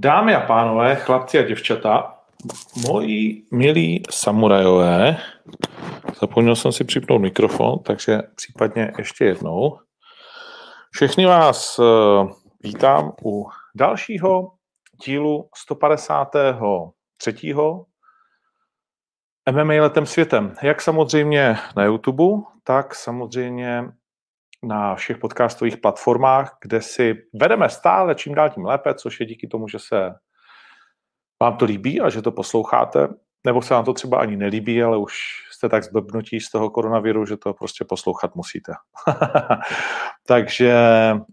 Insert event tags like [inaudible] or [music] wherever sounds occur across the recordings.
Dámy a pánové, chlapci a děvčata, moji milí samurajové, zapomněl jsem si připnout mikrofon, takže případně ještě jednou. Všechny vás eh, vítám u dalšího dílu 153. MMA letem světem. Jak samozřejmě na YouTube, tak samozřejmě na všech podcastových platformách, kde si vedeme stále čím dál tím lépe, což je díky tomu, že se vám to líbí a že to posloucháte, nebo se vám to třeba ani nelíbí, ale už jste tak zblbnutí z toho koronaviru, že to prostě poslouchat musíte. [laughs] Takže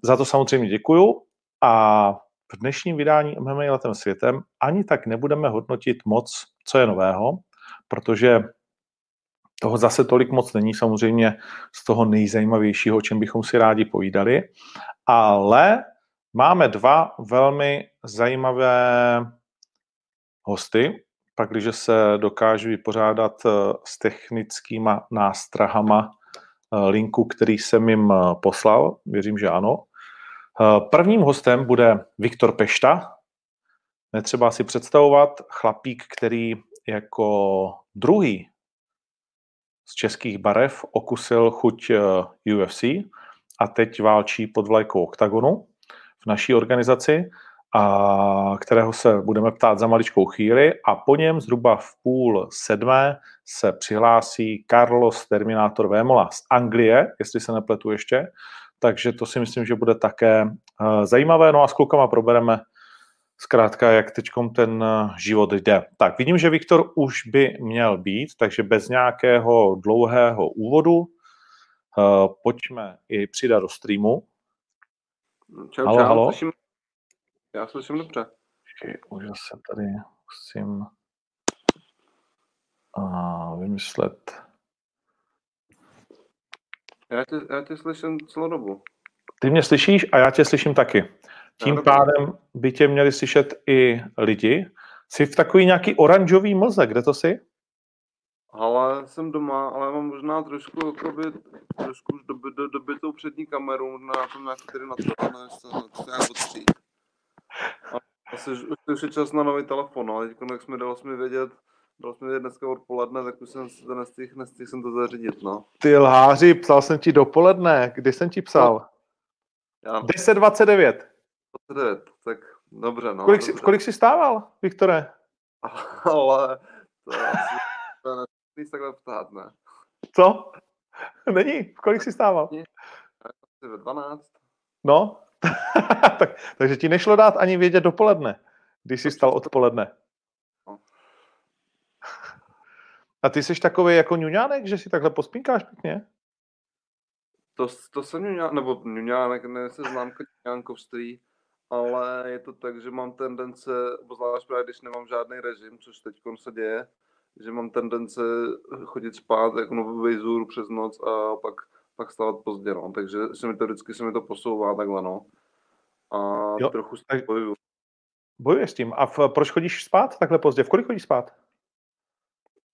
za to samozřejmě děkuju a v dnešním vydání MMA letem světem ani tak nebudeme hodnotit moc, co je nového, protože toho zase tolik moc není samozřejmě z toho nejzajímavějšího, o čem bychom si rádi povídali, ale máme dva velmi zajímavé hosty, pak když se dokážu vypořádat eh, s technickýma nástrahama eh, linku, který jsem jim eh, poslal, věřím, že ano. Prvním hostem bude Viktor Pešta, netřeba si představovat, chlapík, který jako druhý z českých barev okusil chuť UFC a teď válčí pod vlajkou OKTAGONu v naší organizaci a kterého se budeme ptát za maličkou chvíli a po něm zhruba v půl sedmé se přihlásí Carlos Terminator Vémola z Anglie, jestli se nepletu ještě, takže to si myslím, že bude také uh, zajímavé. No a s klukama probereme zkrátka, jak teď ten uh, život jde. Tak, vidím, že Viktor už by měl být, takže bez nějakého dlouhého úvodu uh, pojďme i přidat do streamu. Čau, halo, čau, halo. Slyším, já slyším dobře. už se tady musím a vymyslet. Já tě, já tě slyším celou dobu. Ty mě slyšíš a já tě slyším taky. Tím pádem by tě měli slyšet i lidi. Jsi v takový nějaký oranžový mlze, kde to jsi? Ale jsem doma, ale mám možná trošku, jakoby, trošku už doby, do, dobitou přední kameru, na tom nějak tady na to, než se nějak odstřít. Asi už, už je čas na nový telefon, ale teď, jak jsme dali jsme vědět, dal jsme vědět dneska odpoledne, tak už jsem to nestihl, nestihl jsem to zařídit, no. Ty lháři, psal jsem ti dopoledne, kdy jsem ti psal? No. 10.29. 29, tak dobře, no. Kolik, dobře. Jsi, kolik jsi stával, Viktore? [laughs] Ale to je asi, to je takhle ptát, ne? Co? [laughs] Není? V kolik jsi stával? Asi ve 12. No, [laughs] tak, takže ti nešlo dát ani vědět dopoledne, když jsi stal odpoledne. No. A ty jsi takový jako ňuňánek, že si takhle pospínkáš pěkně? To, to jsem ňuňánek, nebo ňuňánek, ne se znám ňuňánkovství, ale je to tak, že mám tendence, obzvlášť právě když nemám žádný režim, což teď se děje, že mám tendence chodit spát jako nový zůr přes noc a pak pak stávat pozdě, no. Takže se mi to vždycky se mi to posouvá takhle, no. A jo, trochu s tím bojuju. Bojuješ s tím. A v, proč chodíš spát takhle pozdě? V kolik chodíš spát?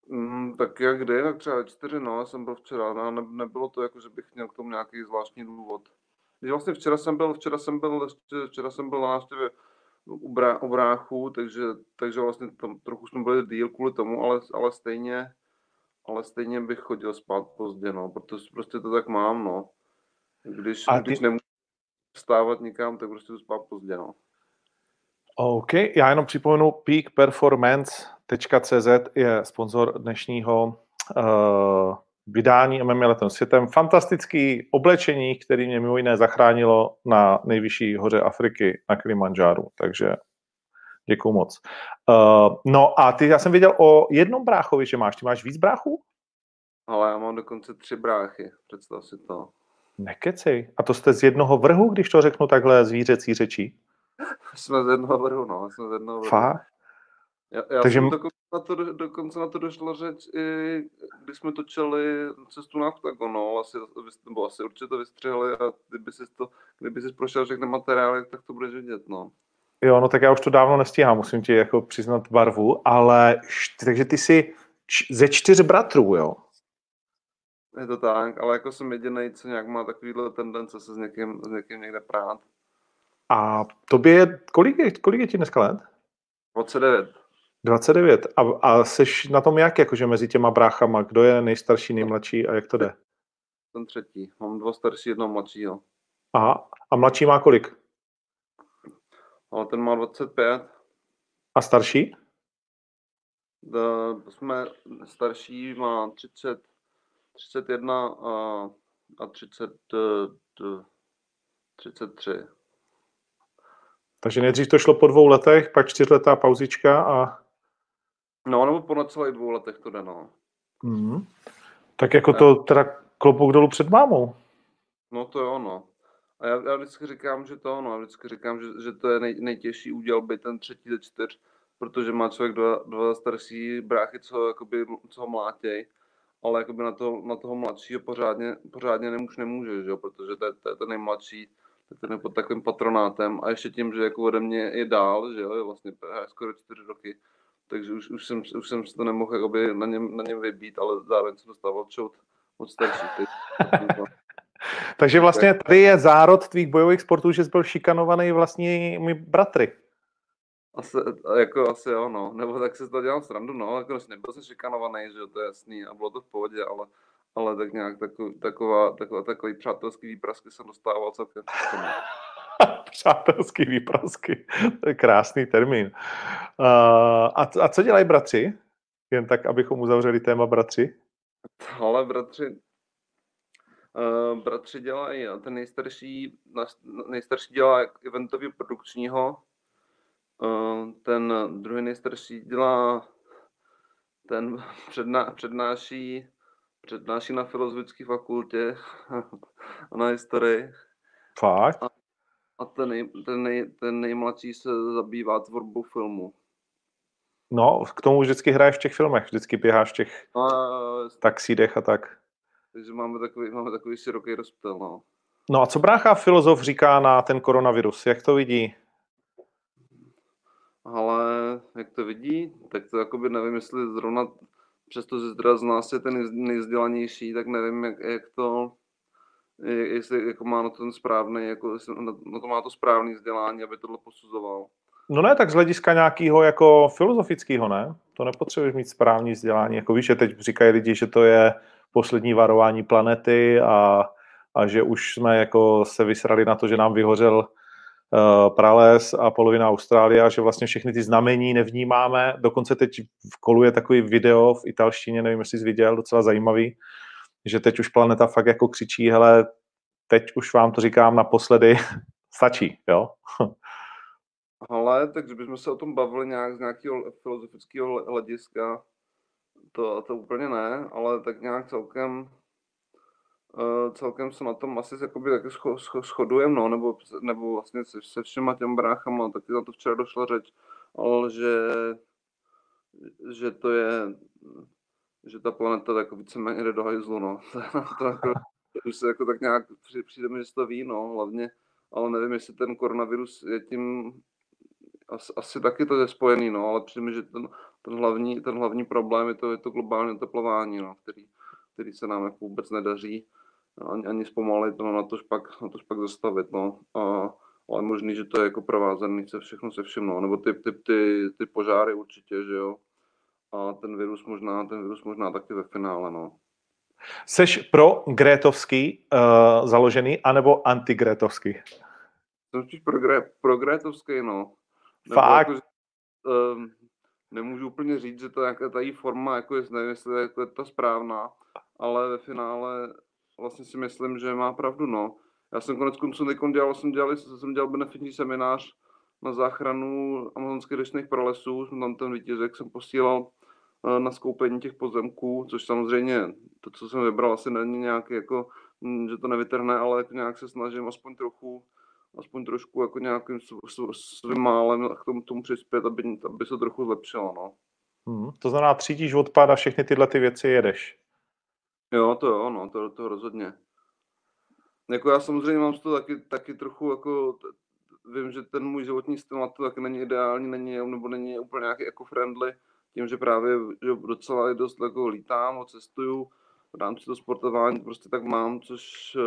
Mm, tak jak kdy, tak třeba čtyři, no, jsem byl včera, no, ne, nebylo to jako, že bych měl k tomu nějaký zvláštní důvod. Když vlastně včera jsem byl, včera jsem byl, včera jsem byl na návštěvě u, brá, u bráchu, takže, takže vlastně tam trochu jsme byli díl kvůli tomu, ale, ale stejně, ale stejně bych chodil spát pozdě, no, protože prostě to tak mám, no. Když, ty... když nemůžu vstávat nikam, tak prostě spát pozdě, no. OK, já jenom připomenu peakperformance.cz je sponzor dnešního uh, vydání MMA letem světem. Fantastický oblečení, který mě mimo jiné zachránilo na nejvyšší hoře Afriky na Kilimanjáru, takže Děkuju moc. Uh, no a ty, já jsem věděl o jednom bráchovi, že máš. Ty máš víc bráchů? Ale já mám dokonce tři bráchy, představ si to. Nekecej. A to jste z jednoho vrhu, když to řeknu takhle zvířecí řečí? jsme z jednoho vrhu, no. Jsme z jednoho vrhu. Fakt? Já, já Takže... jsem dokonce na, to, dokonce na to došla řeč, i když jsme točili cestu na Octagon, no, asi, nebo asi určitě to vystřihli a kdyby jsi, to, kdyby jsi prošel všechny materiály, tak to budeš vidět, no. Jo, no tak já už to dávno nestíhám, musím ti jako přiznat barvu, ale takže ty jsi ze čtyř bratrů, jo? Je to tak, ale jako jsem jediný, co nějak má takovýhle tendence se s někým, s někým někde prát. A tobě je, kolik je, kolik je ti dneska let? 29. 29. A, a jsi na tom jak, jakože mezi těma bráchama, kdo je nejstarší, nejmladší a jak to jde? Ten třetí. Mám dva starší, jedno mladšího. Aha. A mladší má kolik? Ale ten má 25. A starší? Da, jsme starší má 30, 31 a, a 30, d, 33. Takže nejdřív to šlo po dvou letech, pak čtyřletá pauzička a... No, nebo po celých dvou letech to jde, no. Mm. Tak jako to teda klopouk dolů před mámou. No to je ono. A já, já vždycky říkám, že to ono, já vždycky říkám, že, že to je nej, nejtěžší úděl být ten třetí ze čtyř, protože má člověk dva, dva starší bráchy, co, jakoby, co ho mlátěj, ale jakoby na, to, na toho mladšího pořádně, pořádně nemůže, nemůže, že jo? protože to je, to je ten nejmladší, ten je pod takovým patronátem a ještě tím, že jako ode mě je dál, že jo, je vlastně skoro čtyři roky, takže už, už, jsem, už jsem si to nemohl jakoby, na, něm, na něm vybít, ale zároveň jsem dostával čout od starších. [laughs] Takže vlastně tady je zárod tvých bojových sportů, že jsi byl šikanovaný vlastně mi bratry. Asi, jako asi jo, no. Nebo tak se to dělal srandu, no. Jako nebyl jsem šikanovaný, že jo, to je jasný a bylo to v pohodě, ale, ale tak nějak takový, taková, taková, takový přátelský výprasky jsem dostával celkem. Přátelský výprasky, [laughs] to je krásný termín. Uh, a, a co dělají bratři? Jen tak, abychom uzavřeli téma bratři. Ale bratři, Uh, bratři dělají, ten nejstarší, nejstarší dělá eventově produkčního, uh, ten druhý nejstarší dělá, ten [laughs] předná, přednáší, přednáší na filozofické fakultě [laughs] a na historii. Fakt? A, a ten, nej, ten, nej, ten nejmladší se zabývá tvorbou filmu. No, k tomu vždycky hraješ v těch filmech, vždycky běháš v těch a, taxídech a tak. Takže máme takový, máme takový široký rozptyl, no. No a co brácha filozof říká na ten koronavirus? Jak to vidí? Ale jak to vidí, tak to jakoby nevím, jestli zrovna přesto, že teda z nás je ten nejvzdělanější, tak nevím, jak, jak to, jestli jako má na ten správný, jako na, to má to správný vzdělání, aby tohle posuzoval. No ne, tak z hlediska nějakého jako filozofického, ne? To nepotřebuješ mít správný vzdělání. Jako víš, že teď říkají lidi, že to je poslední varování planety a, a že už jsme jako se vysrali na to, že nám vyhořel uh, prales a polovina Austrálie a že vlastně všechny ty znamení nevnímáme. Dokonce teď koluje takový video v italštině, nevím, jestli jsi viděl, docela zajímavý, že teď už planeta fakt jako křičí, hele, teď už vám to říkám naposledy, [laughs] stačí, jo? [laughs] Ale tak kdybychom se o tom bavili nějak z nějakého filozofického hlediska, to, to úplně ne, ale tak nějak celkem uh, celkem se na tom asi jakoby taky scho, scho, shodujeme, no, nebo, nebo vlastně se, se všema těm bráchama, taky na to včera došla řeč, ale že, že to je, že ta planeta jako víceméně jde do hajzlu, no. [laughs] to jako, už se jako tak nějak přijde mi, že to ví, no, hlavně, ale nevím, jestli ten koronavirus je tím asi, asi taky to je spojený, no, ale přijde že ten, ten, hlavní, ten hlavní problém je to, je to globální oteplování, no, který, který se nám jako vůbec nedaří ani, ani zpomalit, no, na to pak, na to pak zastavit, no. A, ale možný, že to je jako provázaný se všechno se vším, no. nebo ty, ty, ty, ty požáry určitě, že jo. A ten virus možná, ten virus možná taky ve finále, no. Seš pro Grétovský uh, založený, anebo anti-Grétovský? Jsem spíš pro, pro Grétovský, no. Fakt? Jako, um, nemůžu úplně říct, že to nějaká ta její forma, jako je, nevím, jestli je, jako je ta správná, ale ve finále vlastně si myslím, že má pravdu, no. Já jsem konec konců dělal, jsem dělal, jsem dělal benefitní seminář na záchranu amazonských dešných pralesů, jsem tam ten výtěžek jsem posílal na skoupení těch pozemků, což samozřejmě to, co jsem vybral, asi není nějaký jako, hm, že to nevytrhne, ale jako nějak se snažím aspoň trochu aspoň trošku jako nějakým svým málem k tomu, tomu přispět, aby, aby se trochu zlepšilo. No. Hmm, to znamená, třídíš odpad a všechny tyhle ty věci jedeš. Jo, to jo, no, to, to rozhodně. Jako já samozřejmě mám to taky, taky trochu jako, vím, že ten můj životní styl na to taky není ideální, není, nebo není úplně nějaký eco-friendly, tím, že právě že docela dost jako lítám, cestuju v rámci toho sportování, prostě tak mám, což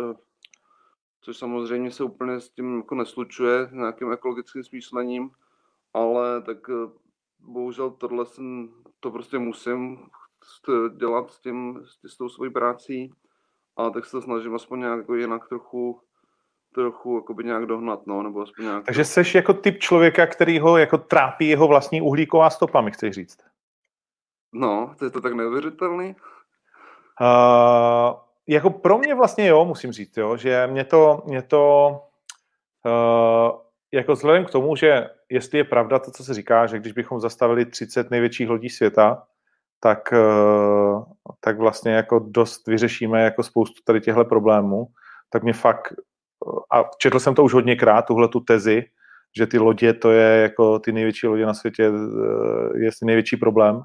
což samozřejmě se úplně s tím jako neslučuje, s nějakým ekologickým smýšlením, ale tak eh, bohužel tohle jsem, to prostě musím dělat s, tím, s tou svojí prací a tak se snažím aspoň nějak jako jinak trochu trochu jakoby nějak dohnat, no, nebo aspoň nějak... Takže jsi jako typ člověka, který ho jako trápí jeho vlastní uhlíková stopa, mi chceš říct? No, to je to tak neuvěřitelný. Uh, jako pro mě vlastně jo, musím říct, jo, že mě to, mě to uh, jako vzhledem k tomu, že jestli je pravda to, co se říká, že když bychom zastavili 30 největších lodí světa, tak, uh, tak vlastně jako dost vyřešíme jako spoustu tady těchto problémů, tak mě fakt, a četl jsem to už hodněkrát, tuhle tu tezi, že ty lodě, to je jako ty největší lodě na světě, je největší problém,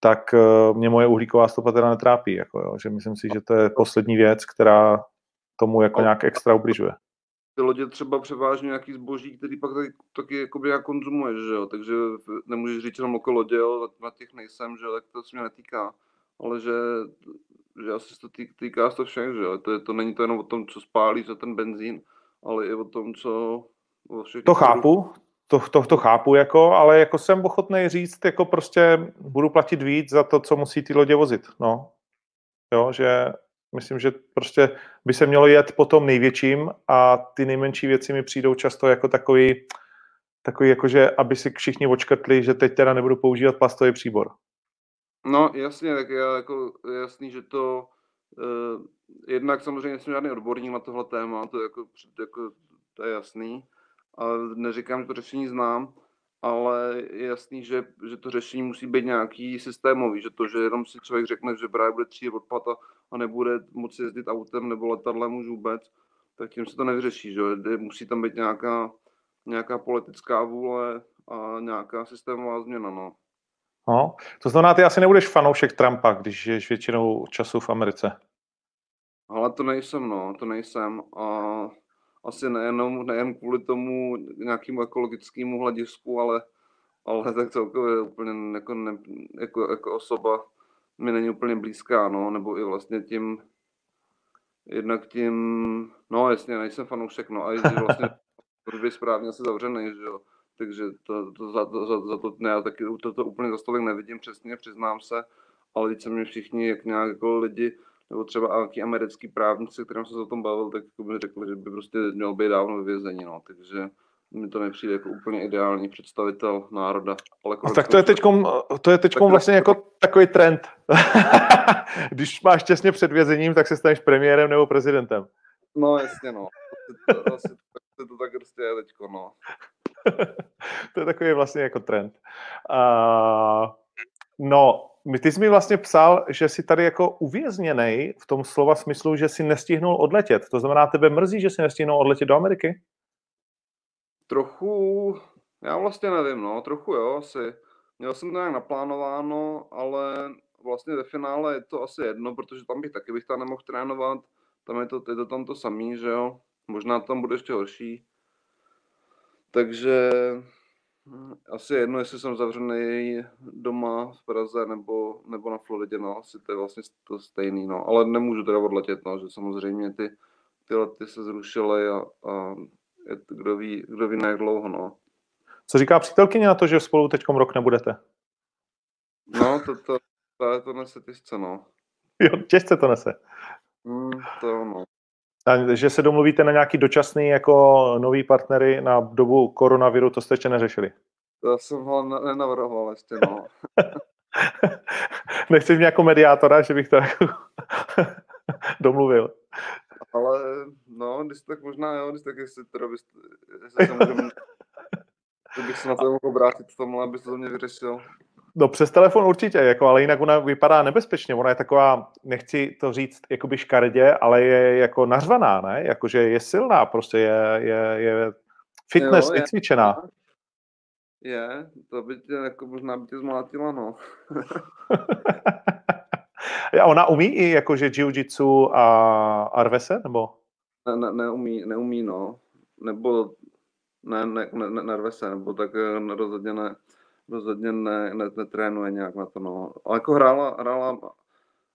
tak eh, mě moje uhlíková stopa teda netrápí. Jako jo, že myslím si, že to je poslední věc, která tomu jako nějak extra ubližuje. Ty lodě třeba převážně nějaký zboží, který pak taky, taky jakoby jak konzumuješ, že jo? takže nemůžeš říct jenom oko lodě, jo? na těch nejsem, že jo? tak to se mě netýká, ale že, že asi se to tý, týká to všech, že jo? To, je, to není to jenom o tom, co spálí za ten benzín, ale i o tom, co... to chápu, to, to, to chápu, jako, ale jako jsem ochotný říct, jako prostě budu platit víc za to, co musí ty lodě vozit. No. Jo, že myslím, že prostě by se mělo jet po tom největším a ty nejmenší věci mi přijdou často jako takový, takový jako, že aby si všichni očkrtli, že teď teda nebudu používat plastový příbor. No jasně, tak já jako jasný, že to uh, jednak samozřejmě jsem žádný odborník na tohle téma, to, jako, jako, to je jasný, a neříkám, že to řešení znám, ale je jasný, že, že to řešení musí být nějaký systémový, že to, že jenom si člověk řekne, že právě bude tříjet odpad a, a nebude moci jezdit autem nebo letadlem už vůbec, tak tím se to nevyřeší, že musí tam být nějaká, nějaká politická vůle a nějaká systémová změna, no. No, to znamená, ty asi nebudeš fanoušek Trumpa, když žiješ většinou času v Americe. Ale to nejsem, no, to nejsem. A asi nejenom, nejen kvůli tomu nějakému ekologickému hledisku, ale, ale tak celkově úplně jako, ne, jako, jako osoba mi není úplně blízká, no, nebo i vlastně tím, jednak tím, no jasně, nejsem fanoušek, no. A i vlastně [laughs] by správně asi zavřený, že jo, takže to, to, za, to, za, za to ne, já taky to, to úplně za stolik nevidím přesně, přiznám se, ale teď se mi všichni jak nějak jako lidi nebo třeba nějaký americký právníci, kterým jsem se o tom bavil, tak jako mi řekli, že by prostě měl být dávno ve vězení, no, takže mi to nepřijde jako úplně ideální představitel národa. Ale no, tak to je teďkom, to je teďkom vlastně jako takový trend. [laughs] Když máš těsně před vězením, tak se staneš premiérem nebo prezidentem. No jasně, no. To, to, to, to, to tak prostě je teďko, no. [laughs] to je takový vlastně jako trend. Uh, no, ty jsi mi vlastně psal, že jsi tady jako uvězněný v tom slova smyslu, že si nestihnul odletět. To znamená, tebe mrzí, že si nestihnul odletět do Ameriky? Trochu, já vlastně nevím, no, trochu jo, asi. Měl jsem to nějak naplánováno, ale vlastně ve finále je to asi jedno, protože tam bych taky bych tam nemohl trénovat. Tam je to, je to tam to samý, že jo. Možná tam bude ještě horší. Takže asi jedno, jestli jsem zavřený doma v Praze nebo, nebo na Floridě, no, asi to je vlastně to stejný, no, ale nemůžu teda odletět, no, že samozřejmě ty, ty lety se zrušily a, a je, kdo, ví, kdo ví na jak dlouho, no. Co říká přítelkyně na to, že spolu teď rok nebudete? No, to, to, to, to nese těžce, no. Jo, těžce to nese. Mm, to no. Že se domluvíte na nějaký dočasný jako nový partnery na dobu koronaviru, to jste ještě neřešili? To jsem ho nenavrhoval ještě, no. [laughs] Nechceš mě jako mediátora, že bych to jako [laughs] domluvil. Ale no, když tak možná jo, když tak jestli teda byste, jestli se můžeme, [laughs] bych se na to mohl obrátit v tomhle, abys to mě vyřešil. No přes telefon určitě, jako, ale jinak ona vypadá nebezpečně. Ona je taková, nechci to říct jakoby škardě, ale je jako nařvaná, ne? Jakože je silná, prostě je, je, je fitness, jo, je, vycvičená. Je, to by tě jako možná by tě zmlátila, no. [laughs] a ona umí i jakože jiu-jitsu a arvese, nebo? Ne, ne, neumí, neumí, no. Nebo ne, ne, ne, ne, nerve se, nebo tak eh, rozhodně ne rozhodně ne, ne, netrénuje nějak na to. No. Ale jako hrála, hrála,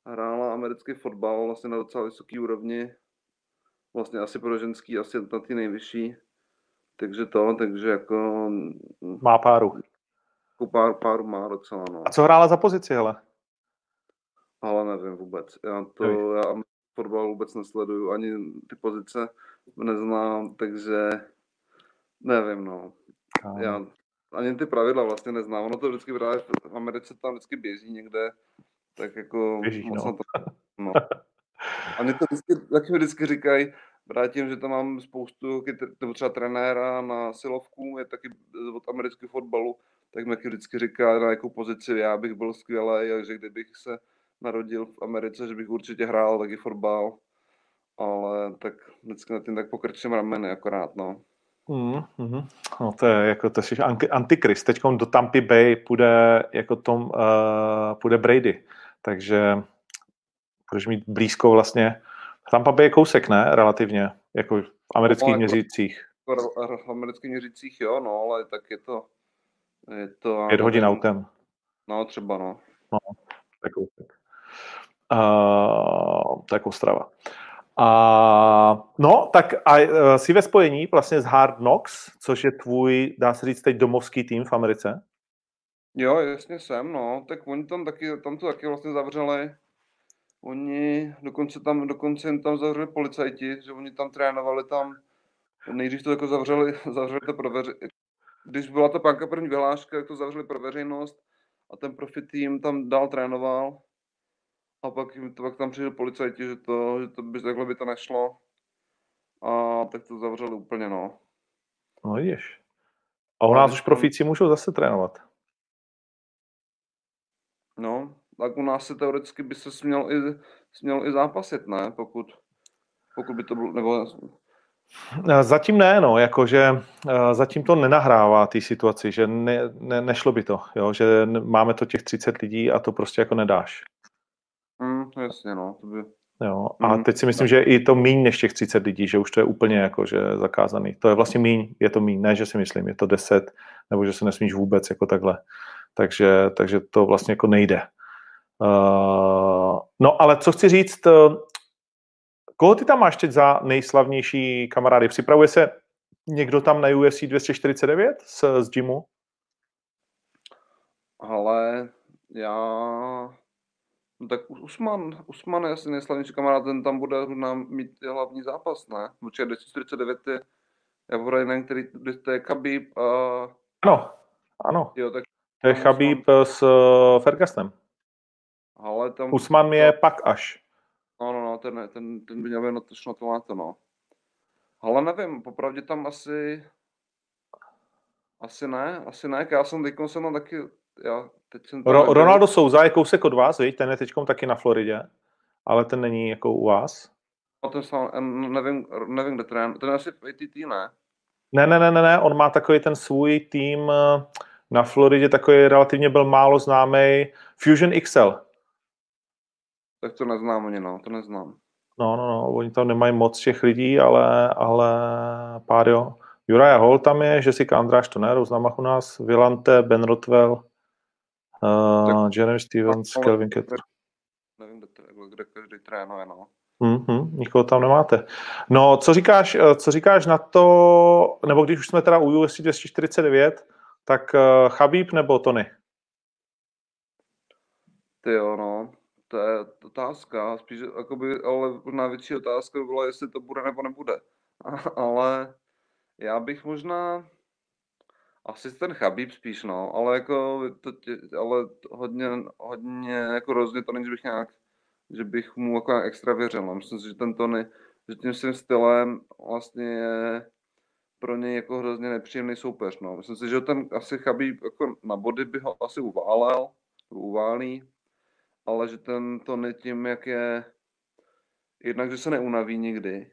hrála americký fotbal vlastně na docela vysoký úrovni vlastně asi pro ženský asi na ty nejvyšší. Takže to, takže jako... Má páru. Jako pár, páru má docela, no. A co hrála za pozici, hele? Ale nevím vůbec. Já to, já fotbal vůbec nesleduju, ani ty pozice neznám, takže nevím, no. Já ani ty pravidla vlastně neznám. Ono to vždycky právě v Americe tam vždycky běží někde, tak jako... Běží, no. To, [laughs] no. A mě to vždycky, taky vždycky říkají, vrátím, že tam mám spoustu, nebo třeba trenéra na silovku, je taky od amerického fotbalu, tak mi vždycky říká, na jakou pozici já bych byl skvělý, a že kdybych se narodil v Americe, že bych určitě hrál taky fotbal, ale tak vždycky na tím tak pokrčím rameny akorát, no. Mm, mm, no to je jako, to jsi antikrist. Teď do Tampa Bay půjde jako tom, uh, půjde Brady, takže budeš mít blízko vlastně, Tampa Bay je kousek, ne? Relativně, jako v amerických no, měřících. V amerických měřících jo, no, ale tak je to, je to... Pět hodin autem. No, třeba, no. No, tak kousek. Uh, to je Ostrava. A, no, tak a uh, jsi ve spojení vlastně s Hard Knocks, což je tvůj, dá se říct, teď domovský tým v Americe? Jo, jasně jsem, no. Tak oni tam taky, tam to taky vlastně zavřeli. Oni dokonce tam, dokonce jim tam zavřeli policajti, že oni tam trénovali tam, nejdřív to jako zavřeli, [laughs] zavřeli to pro veři... Když byla ta panka první vyhláška, tak to zavřeli pro veřejnost a ten profi tým tam dál trénoval a pak, pak tam přišli policajti, že to, že to by, takhle by to nešlo. A tak to zavřeli úplně, no. No jdeš. A u nás už profíci můžou zase trénovat. No, tak u nás se teoreticky by se směl i, směl i zápasit, ne? Pokud, pokud by to bylo, nebo... Zatím ne, no, jakože eh, zatím to nenahrává té situaci, že ne, ne, nešlo by to, jo, že máme to těch 30 lidí a to prostě jako nedáš. Mm, jasně, no. To by... Jo, a mm, teď si myslím, že i to míň než těch 30 lidí, že už to je úplně jako, že zakázaný. To je vlastně míň, je to míň, ne, že si myslím, je to 10, nebo že se nesmíš vůbec jako takhle. Takže, takže to vlastně jako nejde. Uh, no ale co chci říct, uh, koho ty tam máš teď za nejslavnější kamarády? Připravuje se někdo tam na UFC 249 z, z gymu? Ale já No tak Usman, Usman je asi nejslavnější kamarád, ten tam bude nám mít hlavní zápas, ne? Určitě 249 je Javorajnen, který to je Khabib a... Ano, ano. Jo, tak to je Khabib Usman... s uh, Fergustem. Ale tam... Usman je pak až. No, no, no, ten, ten, ten by měl být na to máte, no. Ale nevím, popravdě tam asi... Asi ne, asi ne, já jsem teď jsem taky, já Teď jsem Ro- Ronaldo Souza je kousek od vás, viď? ten je teď taky na Floridě, ale ten není jako u vás. No, ten sám, nevím, nevím, kde trén. Ten je asi v ATT, ne? Ne, ne, ne, ne, ne, on má takový ten svůj tým eh, na Floridě, takový relativně byl málo známý Fusion XL. Tak to neznám ani, no, to neznám. No, no, no, oni tam nemají moc těch lidí, ale, ale pár jo. Juraja Hall tam je, Jessica Andráš to ne, Roznamach u nás, Vilante, Ben Rotwell, Uh, Jeremy Stevens, ale, Kelvin Ketter. Nevím, kde, kde každý trénuje, no. Mm-hmm, nikoho tam nemáte. No, co říkáš, eh, co říkáš na to, nebo když už jsme teda u UFC 249, tak uh, Chabib nebo Tony? Ty jo, no, to je otázka, spíš, jakoby, ale největší otázka by byla, jestli to bude nebo nebude. [laughs] ale já bych možná, asi ten Chabib spíš, no, ale jako, to tě, ale hodně, hodně, jako rozhodně to není, že bych nějak, že bych mu jako extra věřil, no. myslím si, že ten Tony, že tím svým stylem vlastně je pro něj jako hrozně nepříjemný soupeř, no. Myslím si, že ten asi Chabib jako na body by ho asi uválel, uválí, ale že ten Tony tím, jak je, jednak, že se neunaví nikdy,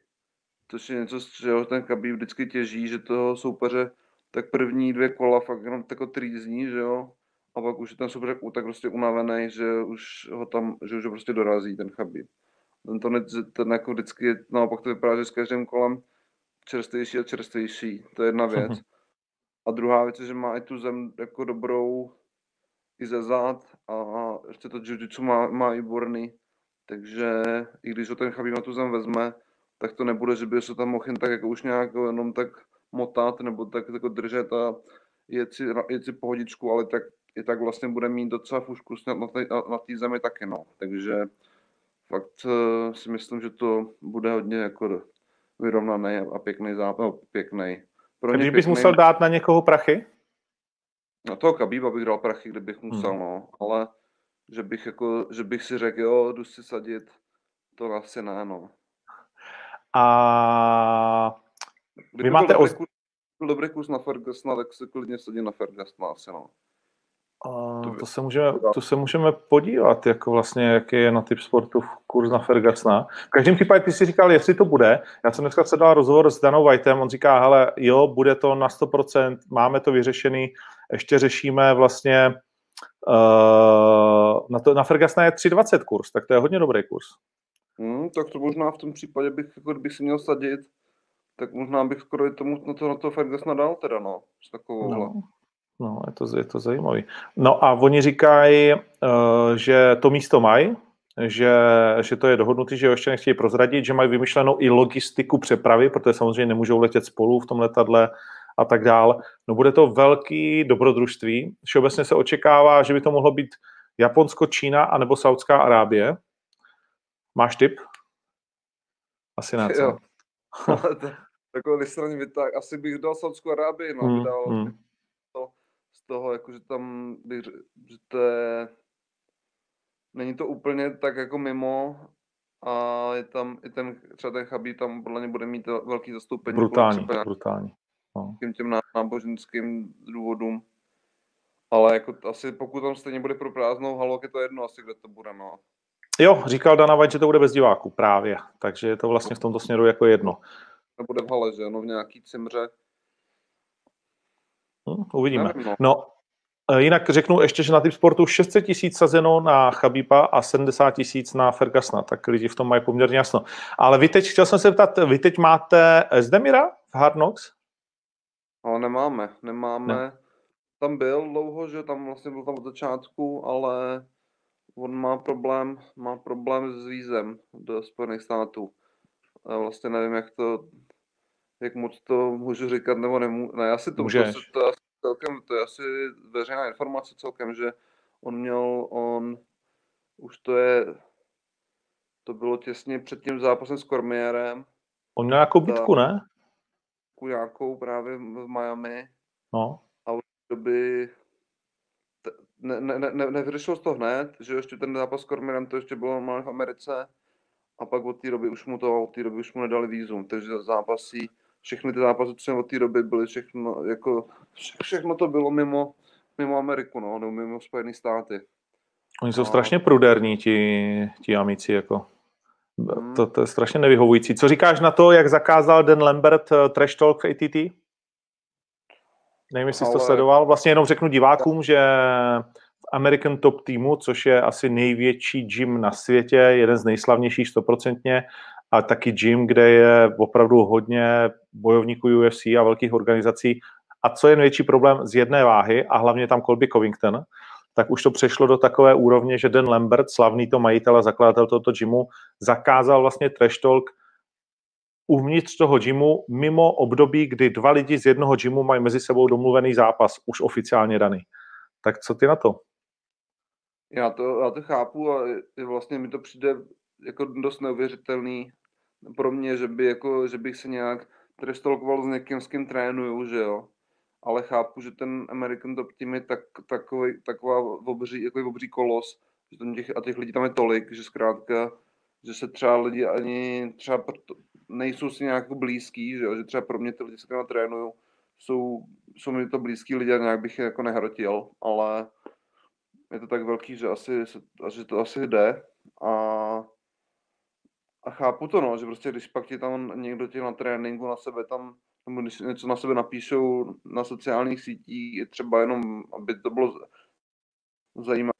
což je něco, čeho ten Chabib vždycky těží, že toho soupeře tak první dvě kola fakt jenom tako trýzní, že jo, a pak už je ten super tak prostě unavený, že už ho tam, že už ho prostě dorazí ten Chabib. Ten to ne, ten jako vždycky, naopak to vypadá, že s každým kolem čerstvější a čerstvější, to je jedna [laughs] věc. A druhá věc je, že má i tu zem jako dobrou i ze zad a ještě to jiu má, má i borný, takže i když ho ten Chabib na tu zem vezme, tak to nebude, že by se tam mohl jen tak jako už nějak jenom tak motat nebo tak jako držet a jet si, jet si pohodičku, ale tak i tak vlastně bude mít docela fušku na, té zemi taky, no. Takže fakt uh, si myslím, že to bude hodně jako vyrovnaný a pěkný zápas, no, pěkný. Pro Když bys musel dát na někoho prachy? Na toho Kabíba bych dal prachy, kdybych musel, hmm. no, ale že bych, jako, že bych si řekl, jo, jdu si sadit, to asi ne, no. A vy máte... Dobrý, kurz, dobrý kurz na Fergusona, tak se klidně sadí na Fergusona asi, no. A to, se můžeme, to se můžeme podívat, jako vlastně, jaký je na typ sportu kurz na Fergusona. V každém případě ty si říkal, jestli to bude. Já jsem dneska dal rozhovor s Danou Whiteem, on říká, hele, jo, bude to na 100%, máme to vyřešený, ještě řešíme vlastně uh, na, to, na Fergusona je 3,20 kurz, tak to je hodně dobrý kurz. Hmm, tak to možná v tom případě bych, jako kdybych si měl sadit, tak možná bych skoro i tomu na to, na to Fergusona dal teda, no, s takovou no. No, je to, je to zajímavý. No a oni říkají, uh, že to místo mají, že, že to je dohodnutý, že ho ještě nechtějí prozradit, že mají vymyšlenou i logistiku přepravy, protože samozřejmě nemůžou letět spolu v tom letadle a tak dál. No bude to velký dobrodružství. Všeobecně se očekává, že by to mohlo být Japonsko, Čína anebo Saudská Arábie. Máš tip? Asi ne, co? [laughs] Jo. Takové vystraní vytáh. Asi bych dal Saudskou Arábii, no, hmm, dal hmm toho, jako že tam bych, že to je, není to úplně tak jako mimo a je tam i ten, třeba ten Chabí tam podle mě bude mít velký zastoupení. Brutální, brutální. No. Těm, těm náboženským důvodům. Ale jako asi pokud tam stejně bude pro prázdnou halu, je to jedno asi, kde to bude, no. Jo, říkal Dana White, že to bude bez diváků právě, takže je to vlastně v tomto směru jako jedno. To bude v hale, že no, v nějaký cimře Hm, uvidíme. No. no, e, jinak řeknu ještě, že na typ sportu 600 tisíc sazeno na Chabípa a 70 tisíc na Fergasna, tak lidi v tom mají poměrně jasno. Ale vy teď, chtěl jsem se ptat, vy teď máte Zdemira v Hard Knocks? No, nemáme, nemáme. Ne. Tam byl dlouho, že tam vlastně byl tam od začátku, ale on má problém, má problém s vízem do Spojených států. A vlastně nevím, jak to jak moc to můžu říkat, nebo nemůžu. Ne, asi to, Můžeš. to, to, asi celkem, to je asi veřejná informace celkem, že on měl, on, už to je, to bylo těsně před tím zápasem s Cormierem. On měl nějakou bitku, ne? Nějakou právě v Miami. No. A od doby ne, ne, ne, nevyřešil to hned, že ještě ten zápas s Cormierem to ještě bylo normálně v Americe a pak od té doby už mu to, od té doby už mu nedali vízum, takže zápasy všechny ty zápasy, co od té doby byly všechno, jako, všechno to bylo mimo, mimo Ameriku, no, nebo mimo Spojené státy. Oni jsou a... strašně pruderní, ti, ti amici, jako. Hmm. To, to je strašně nevyhovující. Co říkáš na to, jak zakázal Dan Lambert uh, Trash Talk ATT? Nevím, jestli jsi Ale... to sledoval. Vlastně jenom řeknu divákům, že v American Top Teamu, což je asi největší gym na světě, jeden z nejslavnějších stoprocentně, a taky gym, kde je opravdu hodně bojovníků UFC a velkých organizací. A co je největší problém z jedné váhy, a hlavně tam Colby Covington, tak už to přešlo do takové úrovně, že Dan Lambert, slavný to majitel a zakladatel tohoto gymu, zakázal vlastně trash talk uvnitř toho gymu mimo období, kdy dva lidi z jednoho gymu mají mezi sebou domluvený zápas, už oficiálně daný. Tak co ty na to? Já to, já to chápu a vlastně mi to přijde jako dost neuvěřitelný, pro mě, že, by jako, že bych se nějak trestolkoval s někým, s kým trénuju, že jo. Ale chápu, že ten American Top Team je tak, takový, taková obří, jako obří kolos, že tam těch, a těch lidí tam je tolik, že zkrátka, že se třeba lidi ani třeba nejsou si nějak blízký, že, jo? že třeba pro mě ty lidi, se kterými trénuju, jsou, jsou mi to blízký lidi a nějak bych je jako nehrotil, ale je to tak velký, že asi, že to asi jde a a chápu to, no, že prostě když pak ti tam někdo tě na tréninku na sebe tam, nebo když něco na sebe napíšou na sociálních sítích, třeba jenom, aby to bylo zajímavé,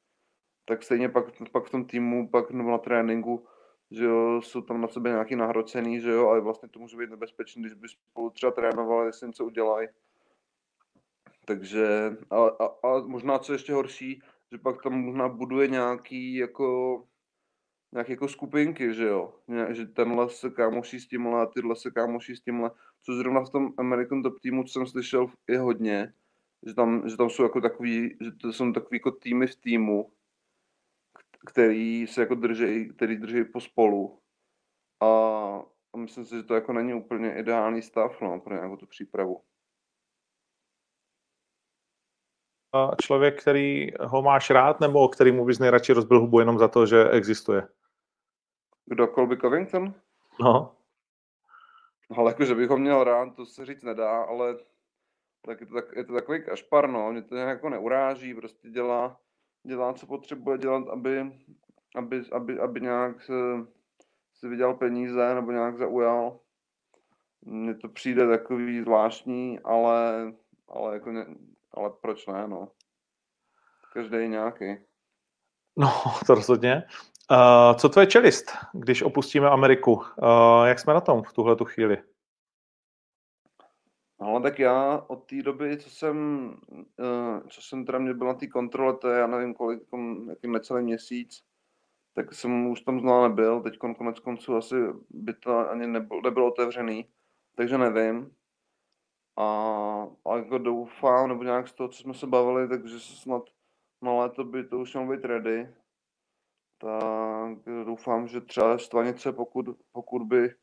tak stejně pak, pak v tom týmu, pak nebo na tréninku, že jo, jsou tam na sebe nějaký nahrocený, že jo, ale vlastně to může být nebezpečné, když by spolu třeba trénovali, jestli něco udělají. Takže, a, a, a možná co ještě horší, že pak tam možná buduje nějaký jako nějaké jako skupinky, že jo, že tenhle se kámoší s tímhle a tyhle se kámoší s tímhle, co zrovna v tom American Top týmu, co jsem slyšel, je hodně, že tam, že tam jsou jako takový, že to jsou takový jako týmy v týmu, který se jako drží, který drží pospolu. A, a myslím si, že to jako není úplně ideální stav no, pro nějakou tu přípravu. člověk, který ho máš rád, nebo který mu bys nejradši rozbil hubu jenom za to, že existuje? Kdo, Colby Covington? No. Ale jako, že bych ho měl rád, to se říct nedá, ale tak je to, tak, je to takový kašpar, no. Mě to jako neuráží, prostě dělá, dělá, co potřebuje dělat, aby, aby, aby, aby nějak se, si vydělal peníze nebo nějak zaujal. Mně to přijde takový zvláštní, ale, ale jako ne, ale proč ne, no. Každý nějaký. No, [laughs] to rozhodně. Uh, co to je čelist, když opustíme Ameriku? Uh, jak jsme na tom v tuhle tu chvíli? No, tak já od té doby, co jsem, uh, co jsem teda měl byl na té kontrole, to je, já nevím kolik, jaký necelý měsíc, tak jsem už tam znal nebyl, teď konec konců asi by to ani nebylo, nebylo otevřený, takže nevím. A, a jako doufám, nebo nějak z toho, co jsme se bavili, takže se snad na léto by to už mělo být ready. Tak doufám, že třeba Stvanice, pokud, pokud by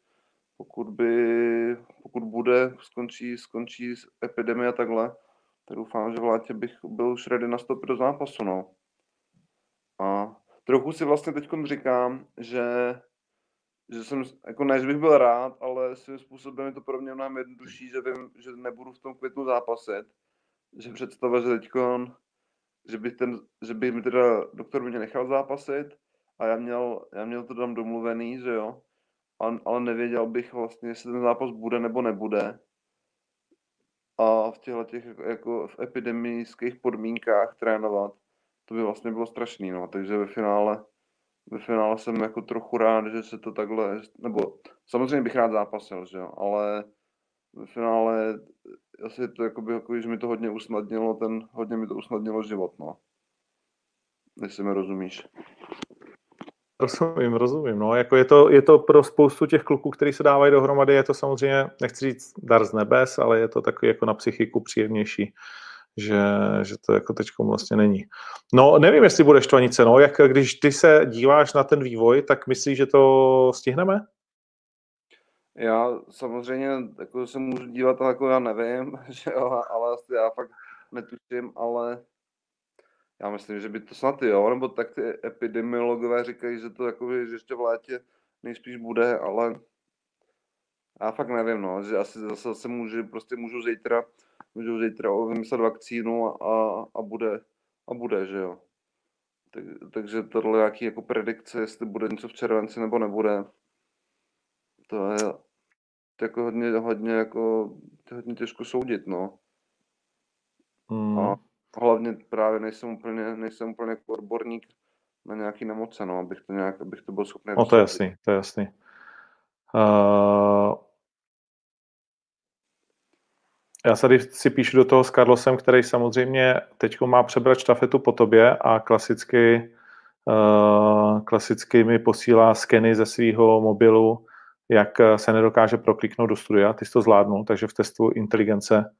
pokud by, pokud bude, skončí, skončí epidemie a takhle, tak doufám, že v létě bych byl už ready nastoupit do zápasu, no. A trochu si vlastně teď říkám, že že jsem, jako ne, že bych byl rád, ale svým způsobem je to pro mě mnohem jednodušší, že vím, že nebudu v tom květnu zápasit, že představa, že teďkon, že by, ten, že by mi teda doktor mě nechal zápasit a já měl, já měl to tam domluvený, že jo, ale, ale nevěděl bych vlastně, jestli ten zápas bude nebo nebude. A v těchto těch jako v epidemických podmínkách trénovat, to by vlastně bylo strašný, no, takže ve finále ve finále jsem jako trochu rád, že se to takhle, nebo samozřejmě bych rád zápasil, že jo, ale ve finále asi to jakoby, jako, že mi to hodně usnadnilo, ten, hodně mi to usnadnilo život, no. Jestli mi rozumíš. Rozumím, rozumím. No, jako je, to, je to pro spoustu těch kluků, kteří se dávají dohromady, je to samozřejmě, nechci říct dar z nebes, ale je to takový jako na psychiku příjemnější že, že to jako teď vlastně není. No, nevím, jestli bude štvanice, no, jak když ty se díváš na ten vývoj, tak myslíš, že to stihneme? Já samozřejmě jako se můžu dívat, ale jako já nevím, [laughs] že jo, ale já fakt netuším, ale já myslím, že by to snad jo, nebo tak ty epidemiologové říkají, že to jako, že ještě v létě nejspíš bude, ale já fakt nevím, no, že asi zase, zase můžu, prostě můžu zítra můžou zítra vymyslet vakcínu a, a, bude, a bude, že jo. Tak, takže tohle nějaký jako predikce, jestli bude něco v červenci nebo nebude, to je jako hodně, hodně, jako, hodně těžko soudit, no. Mm. A hlavně právě nejsem úplně, nejsem úplně jako odborník na nějaký nemoce, no, abych to nějak, abych to byl schopný. No to je jasný, to je jasný. Uh, Já tady si píšu do toho s Carlosem, který samozřejmě teď má přebrat štafetu po tobě a klasicky, uh, klasicky mi posílá skeny ze svého mobilu, jak se nedokáže prokliknout do studia. Ty jsi to zvládnul, takže v testu inteligence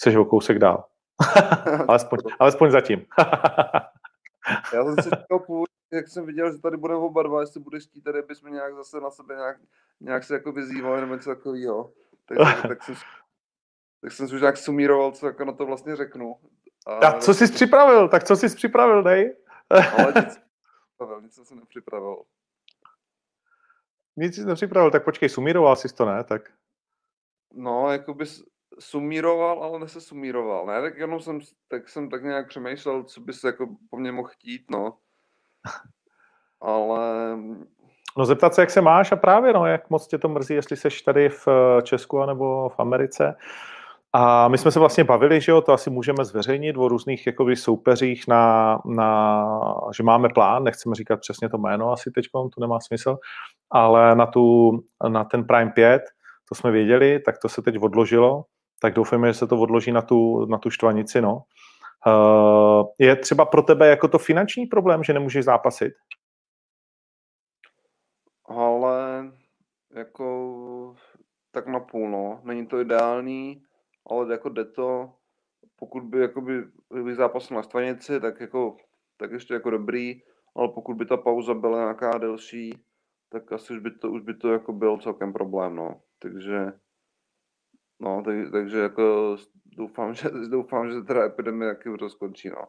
seš o kousek dál. [laughs] alespoň, alespoň zatím. [laughs] Já jsem si říkal [laughs] původně, jak jsem viděl, že tady bude oba dva, jestli budeš chtít, tady bychom nějak zase na sebe nějak, nějak se jako vyzývali nebo něco takového. Tak, tak jsem tak jsem si už nějak sumíroval, co jako na to vlastně řeknu. A tak co jsi připravil? Tak co jsi připravil, dej? Ale nic, nic jsem si nepřipravil. Nic jsi nepřipravil, tak počkej, sumíroval jsi to, ne? Tak. No, jako bys sumíroval, ale nese sumíroval, ne? Tak jenom jsem, tak jsem tak nějak přemýšlel, co bys jako po mně mohl chtít, no. [laughs] Ale No zeptat se, jak se máš a právě, no, jak moc tě to mrzí, jestli seš tady v Česku anebo v Americe. A my jsme se vlastně bavili, že jo, to asi můžeme zveřejnit o různých jakoby, soupeřích, na, na, že máme plán, nechceme říkat přesně to jméno asi teď, to nemá smysl, ale na, tu, na ten Prime 5, to jsme věděli, tak to se teď odložilo, tak doufujeme, že se to odloží na tu, na tu štvanici, no. Uh, je třeba pro tebe jako to finanční problém, že nemůžeš zápasit? Ale jako tak na půl, no. Není to ideální, ale jako jde to. Pokud by jakoby, by zápasil na stvanici, tak jako tak ještě jako dobrý, ale pokud by ta pauza byla nějaká delší, tak asi už by to, už by to jako byl celkem problém, no. Takže, no, tak, takže jako doufám, že, [laughs] doufám, že teda epidemie taky to skončí, no.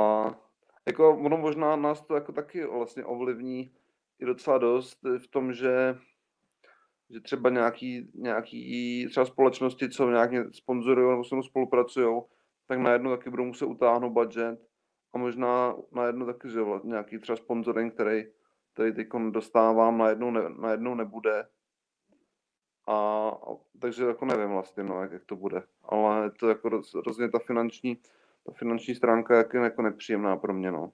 A jako ono možná nás to jako taky vlastně ovlivní i docela dost v tom, že že třeba nějaký, nějaký třeba společnosti, co nějak sponzorují nebo se mnou spolupracují, tak najednou taky budou muset utáhnout budget a možná najednou taky, že nějaký třeba sponsoring, který, který teď dostávám, najednou, ne, najednou nebude. A, takže jako nevím vlastně, no, jak, jak to bude. Ale to jako roz, rozhodně ta finanční, ta finanční stránka je jako nepříjemná pro mě, no.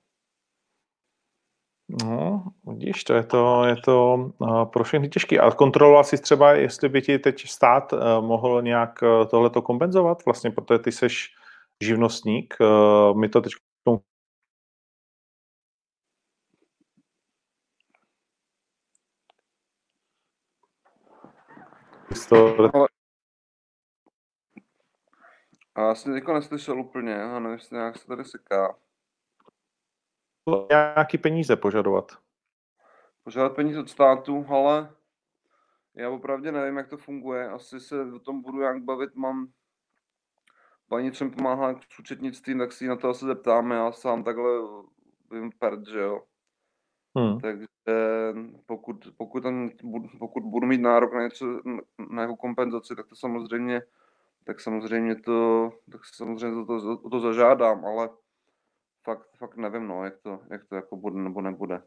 No, vidíš, to je to, je to uh, pro všechny těžké. A kontroloval jsi třeba, jestli by ti teď stát uh, mohl nějak uh, tohleto kompenzovat? Vlastně, protože ty seš živnostník. Uh, my to teď Ale... A já jsem teďka neslyšel úplně, a nevím, jestli nějak se tady seká. Nějaký peníze požadovat. Požádat peníze od státu, ale já opravdu nevím, jak to funguje. Asi se o tom budu nějak bavit. Mám paní, co mi pomáhá s účetnictvím, tak si na to asi zeptáme. Já sám takhle vím perd, že jo. Hmm. Takže pokud, pokud, tam, pokud budu mít nárok na něco, na jeho kompenzaci, tak to samozřejmě, tak samozřejmě to, tak samozřejmě to, to, to zažádám, ale fakt, fakt nevím, no, jak to, jak to jako bude nebo nebude.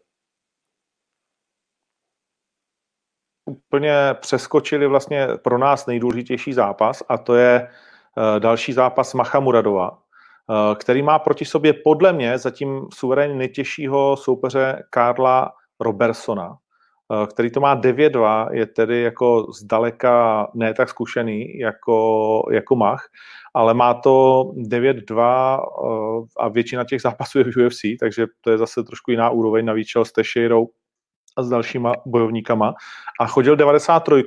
Úplně přeskočili vlastně pro nás nejdůležitější zápas a to je uh, další zápas Macha Muradova, který má proti sobě podle mě zatím suverénně nejtěžšího soupeře Karla Robersona, eh, který to má 9-2, je tedy jako zdaleka ne tak zkušený jako, jako Mach, ale má to 9-2 eh, a většina těch zápasů je v UFC, takže to je zase trošku jiná úroveň, navíc s Teixeirou a s dalšíma bojovníkama a chodil 93.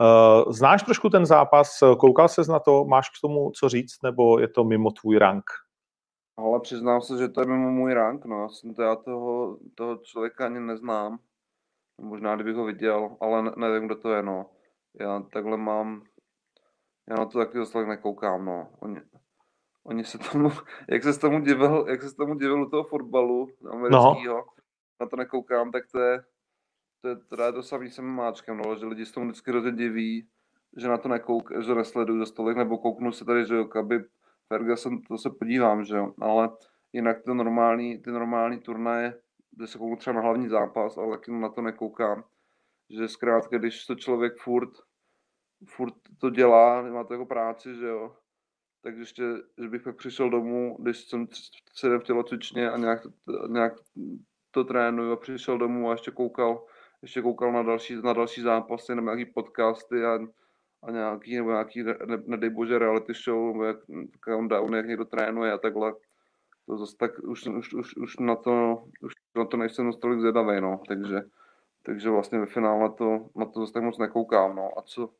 Eh, znáš trošku ten zápas, koukal ses na to, máš k tomu co říct, nebo je to mimo tvůj rank? Ale přiznám se, že to je mimo můj rank, no. Já, jsem to, já toho, toho člověka ani neznám. Možná, kdybych ho viděl, ale ne, nevím, kdo to je, no. Já takhle mám, já na to taky zase nekoukám, no. Oni, oni se tomu, [laughs] jak se tomu divil, jak se tomu divil u toho fotbalu amerického, no. na to nekoukám, tak to je, to je teda to samý jsem máčkem, no, že lidi se tomu vždycky hrozně diví, že na to nekouk, že nesledují za stolik, nebo kouknu se tady, že jo, aby Ferguson, to se podívám, že jo, ale jinak ty normální, ty normální turnaje, kde se kouknu třeba na hlavní zápas, ale taky na to nekoukám, že zkrátka, když to člověk furt, furt to dělá, má to jako práci, že jo, tak ještě, že bych pak přišel domů, když jsem sedem v tělocvičně a nějak, nějak to trénuju a přišel domů a ještě koukal, ještě koukal na další, na další zápasy nebo nějaký podcasty a a nějaký, nebo nějaký, ne, nedej bože, reality show, nebo jak countdown, jak někdo trénuje a takhle. To zase tak už, už, už, už, na to, už na to nejsem dost tolik zvědavý, no, takže, takže vlastně ve finále to, na to zase tak moc nekoukám, no, a co,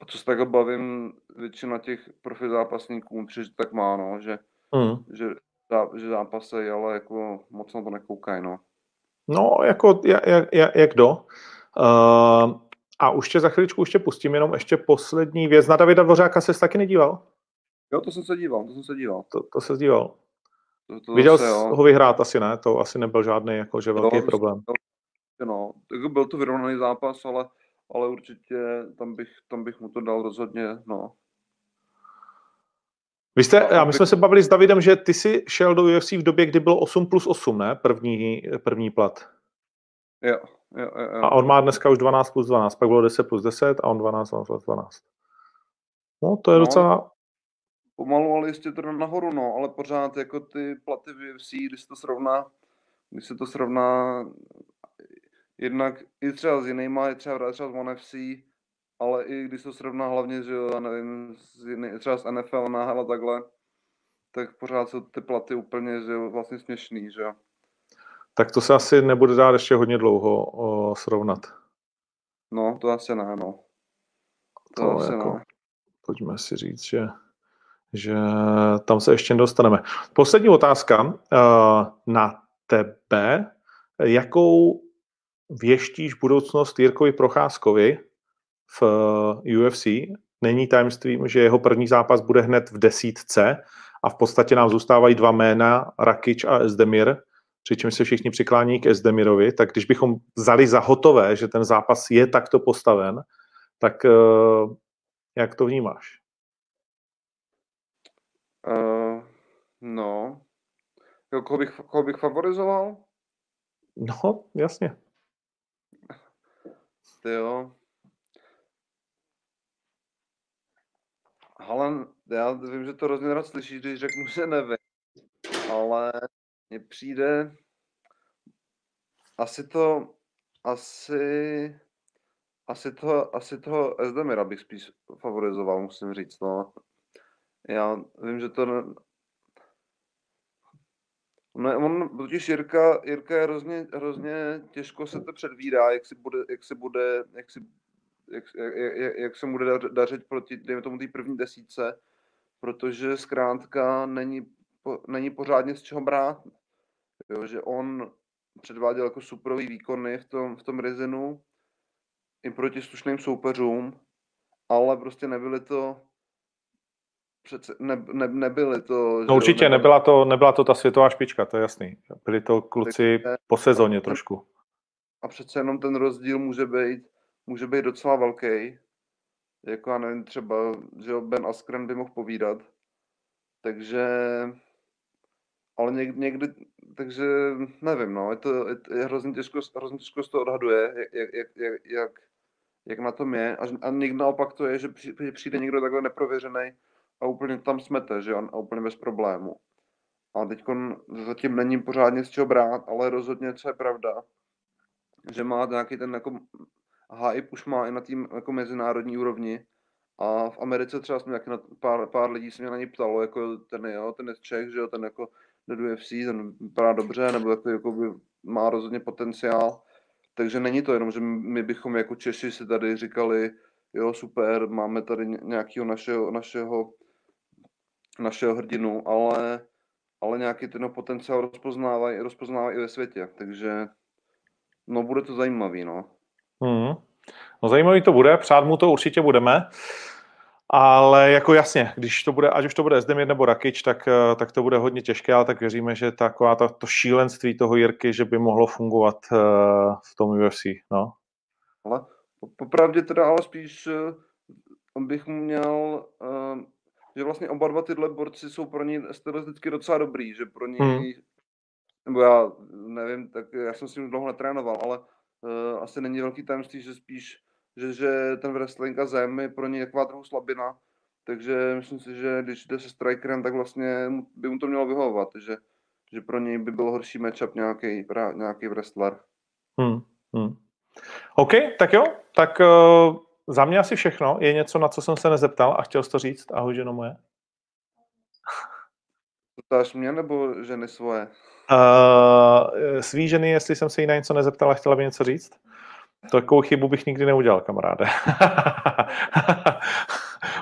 a co se tak bavím, většina těch profi zápasníků, že tak má, no, že, mm. že, že zápasy, ale jako moc na to nekoukají, no. No, jako jak, jak, jak kdo. Uh, a už tě za chviličku už tě pustím, jenom ještě poslední věc. Na Davida Dvořáka se taky nedíval? Jo, to jsem se díval, to jsem se díval. To, to se díval. To, to Viděl jsi ho vyhrát asi ne? To asi nebyl žádný jakože velký jo, problém. No, byl to vyrovnaný zápas, ale, ale určitě tam bych, tam bych mu to dal rozhodně, no. Vy jste, já, my jsme se bavili s Davidem, že ty si šel do UFC v době, kdy bylo 8 plus 8, ne? První, první plat. Jo, jo, jo. A on má dneska už 12 plus 12, pak bylo 10 plus 10 a on 12 plus 12. No, to je no, docela... Pomalu, ale ještě to nahoru, no, ale pořád jako ty platy v UFC, když se to srovná, když se to srovná jednak i třeba s jinýma, třeba, třeba s ONE FC, ale i když to srovná hlavně, že jo, nevím, s jiný, třeba s NFL, náhala takhle, tak pořád jsou ty platy úplně, že jo, vlastně směšný, že jo. Tak to se asi nebude dát ještě hodně dlouho o, srovnat. No, to asi ne, no. To, to asi jako, ne. Pojďme si říct, že, že tam se ještě dostaneme. Poslední otázka uh, na tebe. Jakou věštíš budoucnost Jirkovi Procházkovi v UFC? Není tajemstvím, že jeho první zápas bude hned v desítce a v podstatě nám zůstávají dva jména, Rakic a Esdemir, přičemž se všichni přiklání k Esdemirovi, tak když bychom vzali za hotové, že ten zápas je takto postaven, tak uh, jak to vnímáš? Uh, no, koho bych, koho bych favorizoval? No, jasně. Ty jo. Ale já vím, že to hrozně rád slyšíš, když řeknu, že nevím. Ale mně přijde, asi to, asi, asi toho, asi toho Esdemira bych spíš favorizoval, musím říct, no. Já vím, že to ne... Ne, on, totiž Jirka, Jirka je hrozně, hrozně těžko se to předvídá, jak si bude, jak si bude, jak si, jak, jak, jak se mu bude dařit proti, dejme tomu, té první desíce, protože zkrátka není, není pořádně z čeho brát. Jo, že on předváděl jako superový výkony v tom, v tom Rizinu i proti slušným soupeřům, ale prostě nebyly to přece ne, ne, nebyly to... No určitě, nebyla, nebyla, to, nebyla to ta světová špička, to je jasný. Byli to kluci po sezóně trošku. A přece jenom ten rozdíl může být, může být docela velký. Jako já nevím, třeba, že Ben Askren by mohl povídat. Takže ale někdy, někdy takže nevím, no, je to je, je hrozně těžko, hrozně těžko se to odhaduje, jak, jak, jak, jak, jak na tom je. A, a někdy naopak to je, že přijde někdo takhle neprověřený a úplně tam smete, že on, a úplně bez problému. A teď zatím není pořádně z čeho brát, ale rozhodně, co je pravda, že má nějaký ten jako hype už má i na tým jako mezinárodní úrovni a v Americe třeba jsme nějaký na pár, pár lidí se mě na něj ptalo, jako ten jo, ten je Čech, že jo, ten jako do UFC, ten vypadá dobře, nebo jako, jako by má rozhodně potenciál. Takže není to jenom, že my bychom jako Češi si tady říkali, jo, super, máme tady nějakého našeho, našeho, našeho hrdinu, ale, ale nějaký ten potenciál rozpoznávají, rozpoznávají i ve světě. Takže no, bude to zajímavý, no. Hmm. No zajímavý to bude, přát mu to určitě budeme. Ale jako jasně, když to bude, ať už to bude Zdemir nebo Rakič, tak, eh, tak to bude hodně těžké, ale tak věříme, že taková ta, to šílenství toho Jirky, že by mohlo fungovat uh, v tom UFC, no. Ale popravdě teda ale spíš uh, bych měl, uh, že vlastně oba dva tyhle borci jsou pro ní stylisticky docela dobrý, že pro ní, hmm. nebo já nevím, tak já jsem s ním dlouho netrénoval, ale uh, asi není velký tajemství, že spíš že, že ten wrestling a zem je pro něj taková trochu slabina, takže myslím si, že když jde se strikerem, tak vlastně by mu to mělo vyhovovat, že, že pro něj by byl horší matchup nějaký, nějaký wrestler. Hmm, hmm. OK, tak jo, tak uh, za mě asi všechno. Je něco, na co jsem se nezeptal a chtěl jsi to říct? Ahoj, ženo moje. Ptáš mě nebo ženy svoje? Uh, svý ženy, jestli jsem se jí na něco nezeptal a chtěla by něco říct? Takovou chybu bych nikdy neudělal, kamaráde. [laughs]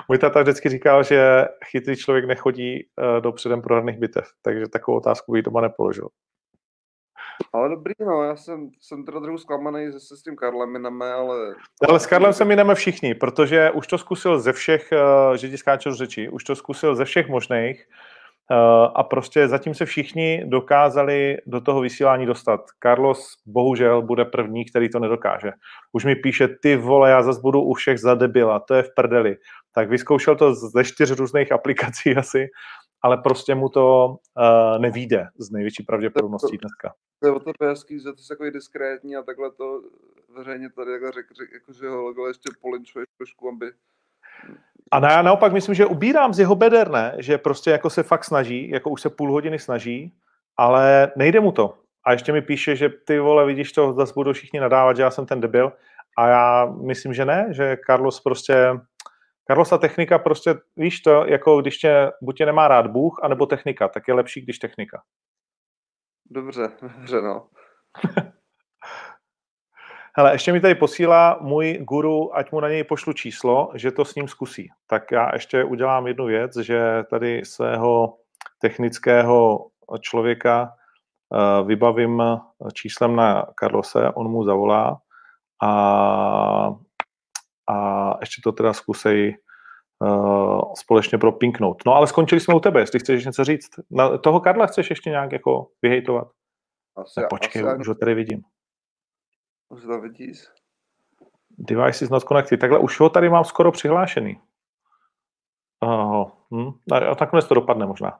Můj tata vždycky říkal, že chytrý člověk nechodí uh, do předem prohraných bitev, takže takovou otázku bych doma nepoložil. Ale dobrý, no, já jsem, jsem teda trochu zklamaný, že se s tím Karlem mineme, ale... Ale s Karlem se mineme všichni, protože už to zkusil ze všech, uh, že ti řeči, už to zkusil ze všech možných, Eh, a prostě zatím se všichni dokázali do toho vysílání dostat. Carlos bohužel bude první, který to nedokáže. Už mi píše, ty vole, já zase budu u všech za debila, to je v prdeli. Tak vyzkoušel to ze čtyř různých aplikací [laughs] asi, ale prostě mu to uh, nevíde z největší pravděpodobností dneska. To je o to hezký, že ty jsi takový diskrétní a takhle to veřejně tady jako řek, řek, jako, že ho ještě polinčuješ trošku, aby a na, já naopak myslím, že ubírám z jeho beder, ne? Že prostě jako se fakt snaží, jako už se půl hodiny snaží, ale nejde mu to. A ještě mi píše, že ty vole, vidíš to, zase budou všichni nadávat, že já jsem ten debil. A já myslím, že ne, že Carlos prostě, Carlos a technika prostě, víš to, jako když tě, buď tě nemá rád Bůh, anebo technika, tak je lepší, když technika. Dobře, [laughs] dobře, no. [laughs] Hele, ještě mi tady posílá můj guru, ať mu na něj pošlu číslo, že to s ním zkusí. Tak já ještě udělám jednu věc, že tady svého technického člověka uh, vybavím číslem na Karlose, on mu zavolá a, a ještě to teda zkusej uh, společně propinknout. No ale skončili jsme u tebe, jestli chceš něco říct. Na toho Karla chceš ještě nějak jako vyhejtovat? Asi, počkej, asi už ho tady vidím. Už to vidíš? Device is not connected. Takhle už ho tady mám skoro přihlášený. Uh, hm, a takhle to dopadne možná.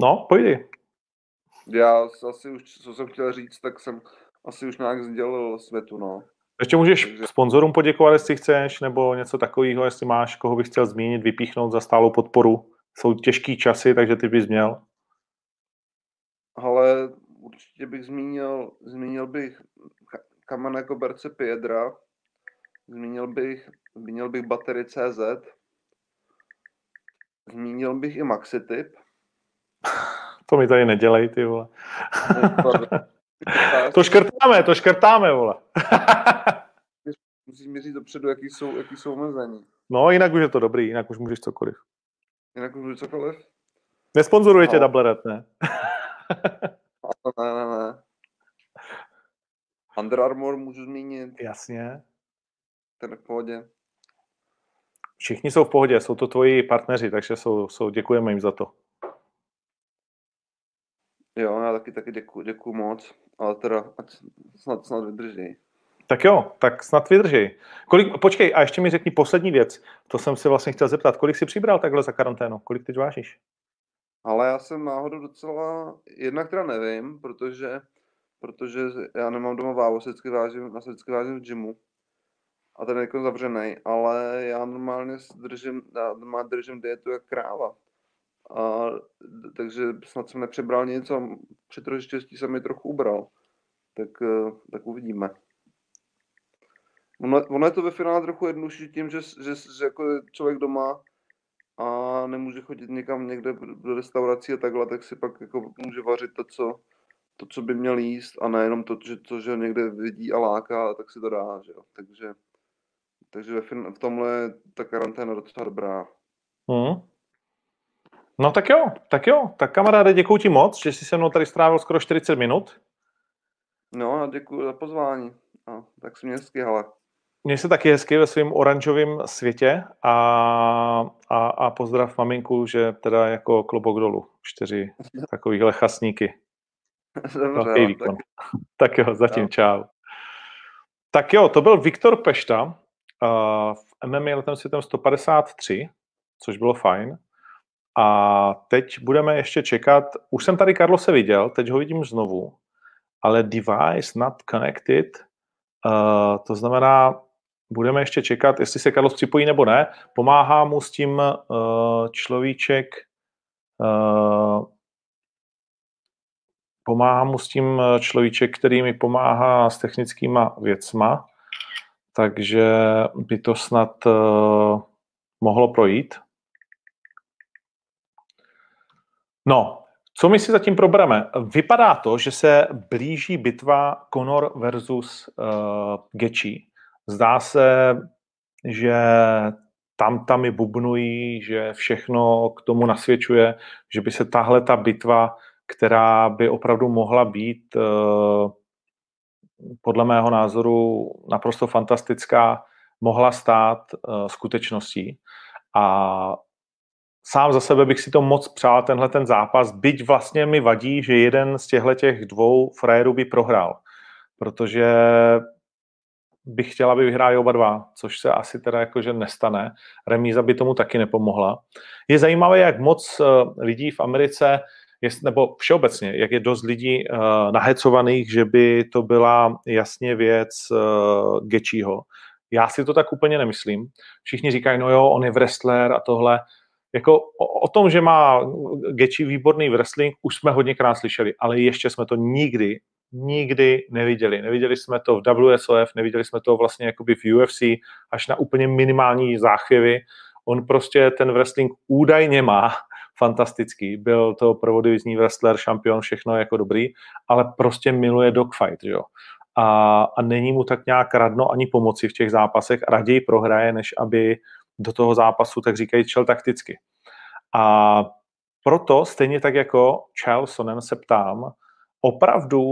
No, pojdi. Já asi už, co jsem chtěl říct, tak jsem asi už nějak sdělil světu, no. Ještě můžeš Takže... sponzorům poděkovat, jestli chceš, nebo něco takového, jestli máš, koho bych chtěl zmínit, vypíchnout za stálou podporu. Jsou těžký časy, takže ty bys měl. Ale určitě bych zmínil, zmínil bych Kamene Koberce Piedra, zmínil bych, zmínil bych baterii CZ, zmínil bych i Maxitip. [laughs] To mi tady nedělej, ty vole. [laughs] to škrtáme, to škrtáme, vole. [laughs] Musíš mi říct dopředu, jaký jsou, jaký jsou omezení. No, jinak už je to dobrý, jinak už můžeš cokoliv. Jinak už můžeš cokoliv? Nesponzoruje no. tě Doublered, ne? [laughs] ne, ne, ne. Under Armour můžu zmínit. Jasně. Ten v pohodě. Všichni jsou v pohodě, jsou to tvoji partneři, takže jsou, jsou, děkujeme jim za to. Jo, já taky, taky děkuji, děkuji moc, ale teda ať snad, snad vydrží. Tak jo, tak snad vydrží. Kolik, počkej, a ještě mi řekni poslední věc. To jsem si vlastně chtěl zeptat. Kolik jsi přibral takhle za karanténu? Kolik teď vážíš? Ale já jsem náhodou docela, jednak teda nevím, protože, protože já nemám doma váhu, se vždycky vážím, já se vždycky vážím v gymu. A ten je jako zavřený, ale já normálně držím, já doma držím dietu jak kráva. A, takže snad jsem nepřebral nic a při trochu štěstí jsem mi trochu ubral. Tak, eh, tak uvidíme. Ono, ono je to ve finále trochu jednodušší tím, že, že, že jako člověk doma a nemůže chodit někam někde do restaurací a takhle, tak si pak jako může vařit to, co, to, co by měl jíst a nejenom to, že, to, že někde vidí a láká, tak si to dá, že jo. Takže, takže ve fin- v tomhle je ta karanténa docela dobrá. Hmm. No tak jo, tak jo. Tak kamaráde, děkuji ti moc, že jsi se mnou tady strávil skoro 40 minut. No a děkuji za pozvání. A, tak si mě hezky, hele. Měj se taky hezky ve svém oranžovém světě a, a, a pozdrav maminku, že teda jako klobok dolů. Čtyři [laughs] takovýhle chasníky. Dobře, výkon. Tak... [laughs] tak jo, zatím no. čau. Tak jo, to byl Viktor Pešta uh, v MMA letem světem 153, což bylo fajn. A teď budeme ještě čekat, už jsem tady Karlose viděl, teď ho vidím znovu, ale device not connected, uh, to znamená, budeme ještě čekat, jestli se Carlos připojí nebo ne. Pomáhá mu s tím uh, človíček, uh, pomáhá mu s tím človíček, který mi pomáhá s technickýma věcma, takže by to snad mohlo projít. No, co my si zatím probereme? Vypadá to, že se blíží bitva Conor versus uh, Gechi. Zdá se, že tam tam bubnují, že všechno k tomu nasvědčuje, že by se tahle ta bitva, která by opravdu mohla být uh, podle mého názoru naprosto fantastická, mohla stát uh, skutečností. A sám za sebe bych si to moc přál, tenhle ten zápas, byť vlastně mi vadí, že jeden z těchto těch dvou frajerů by prohrál, protože bych chtěla, aby vyhráli oba dva, což se asi teda jakože nestane. Remíza by tomu taky nepomohla. Je zajímavé, jak moc eh, lidí v Americe, nebo všeobecně, jak je dost lidí uh, nahecovaných, že by to byla jasně věc uh, Gečího. Já si to tak úplně nemyslím. Všichni říkají, no jo, on je wrestler a tohle jako o, o tom, že má Gechi výborný wrestling, už jsme hodněkrát slyšeli, ale ještě jsme to nikdy, nikdy neviděli. Neviděli jsme to v WSOF, neviděli jsme to vlastně jakoby v UFC, až na úplně minimální záchvěvy. On prostě ten wrestling údajně má, [laughs] fantastický, byl to provodivizní wrestler, šampion, všechno jako dobrý, ale prostě miluje dogfight, jo. A, a není mu tak nějak radno ani pomoci v těch zápasech, raději prohraje, než aby do toho zápasu, tak říkají, čel takticky. A proto, stejně tak jako Charlesonem se ptám, opravdu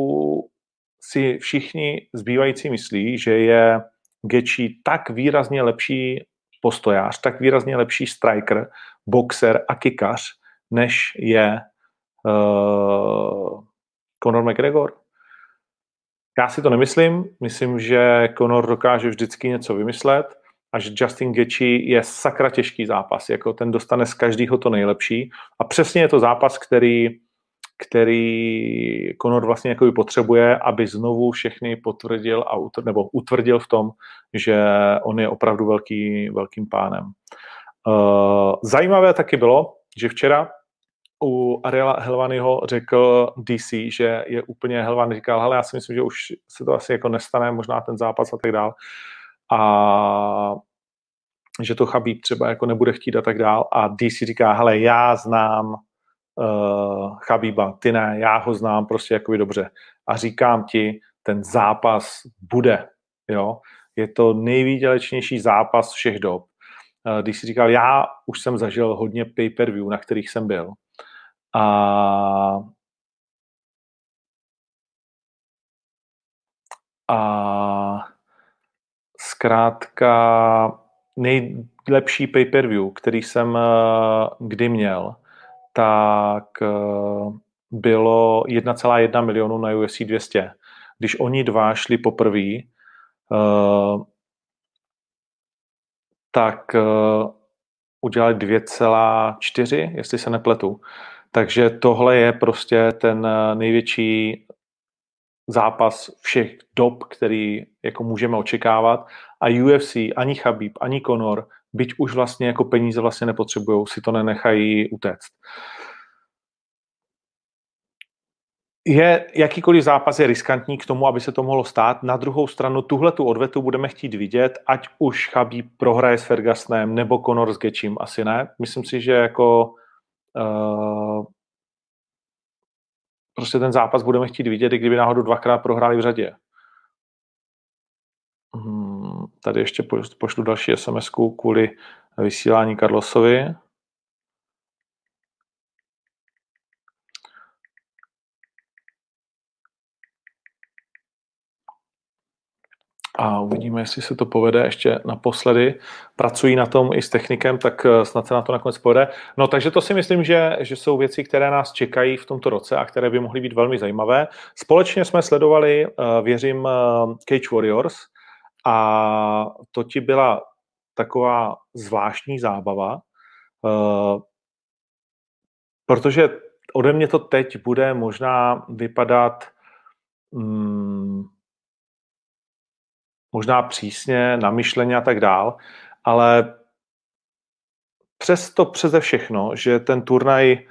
si všichni zbývající myslí, že je Gechi tak výrazně lepší postojář, tak výrazně lepší striker, boxer a kikař, než je uh, Conor McGregor? Já si to nemyslím. Myslím, že Conor dokáže vždycky něco vymyslet a že Justin Gaethje je sakra těžký zápas. Jako ten dostane z každého to nejlepší. A přesně je to zápas, který který Conor vlastně jako potřebuje, aby znovu všechny potvrdil a utr, nebo utvrdil v tom, že on je opravdu velký, velkým pánem. Uh, zajímavé taky bylo, že včera u Ariela Helvanyho řekl DC, že je úplně Helvany říkal, hele, já si myslím, že už se to asi jako nestane, možná ten zápas a tak dál. A že to Chabíb třeba jako nebude chtít a tak dál. A DC říká, hele, já znám uh, Chabíba, ty ne, já ho znám prostě jakoby dobře. A říkám ti, ten zápas bude, jo. Je to nejvýdělečnější zápas všech dob. Uh, když si říkal, já už jsem zažil hodně pay-per-view, na kterých jsem byl. A a zkrátka nejlepší pay-per-view, který jsem uh, kdy měl, tak uh, bylo 1,1 milionu na UFC 200. Když oni dva šli poprvé, uh, tak uh, udělali 2,4, jestli se nepletu. Takže tohle je prostě ten největší zápas všech dob, který jako můžeme očekávat. A UFC, ani Chabib, ani Conor, byť už vlastně jako peníze vlastně nepotřebují, si to nenechají utéct. Je, jakýkoliv zápas je riskantní k tomu, aby se to mohlo stát. Na druhou stranu tuhle tu odvetu budeme chtít vidět, ať už Chabib prohraje s Fergusonem nebo Conor s Gečím, asi ne. Myslím si, že jako uh, prostě ten zápas budeme chtít vidět, i kdyby náhodou dvakrát prohráli v řadě. Hmm, tady ještě pošlu další sms kvůli vysílání Carlosovi. a uvidíme, jestli se to povede ještě naposledy. Pracují na tom i s technikem, tak eh, snad se na to nakonec povede. No takže to si myslím, že, že jsou věci, které nás čekají v tomto roce a které by mohly být velmi zajímavé. Společně jsme sledovali, eh, věřím, eh, Cage Warriors a to ti byla taková zvláštní zábava, protože ode mě to teď bude možná vypadat hmm, možná přísně, namyšleně a tak dál, ale přesto přeze všechno, že ten turnaj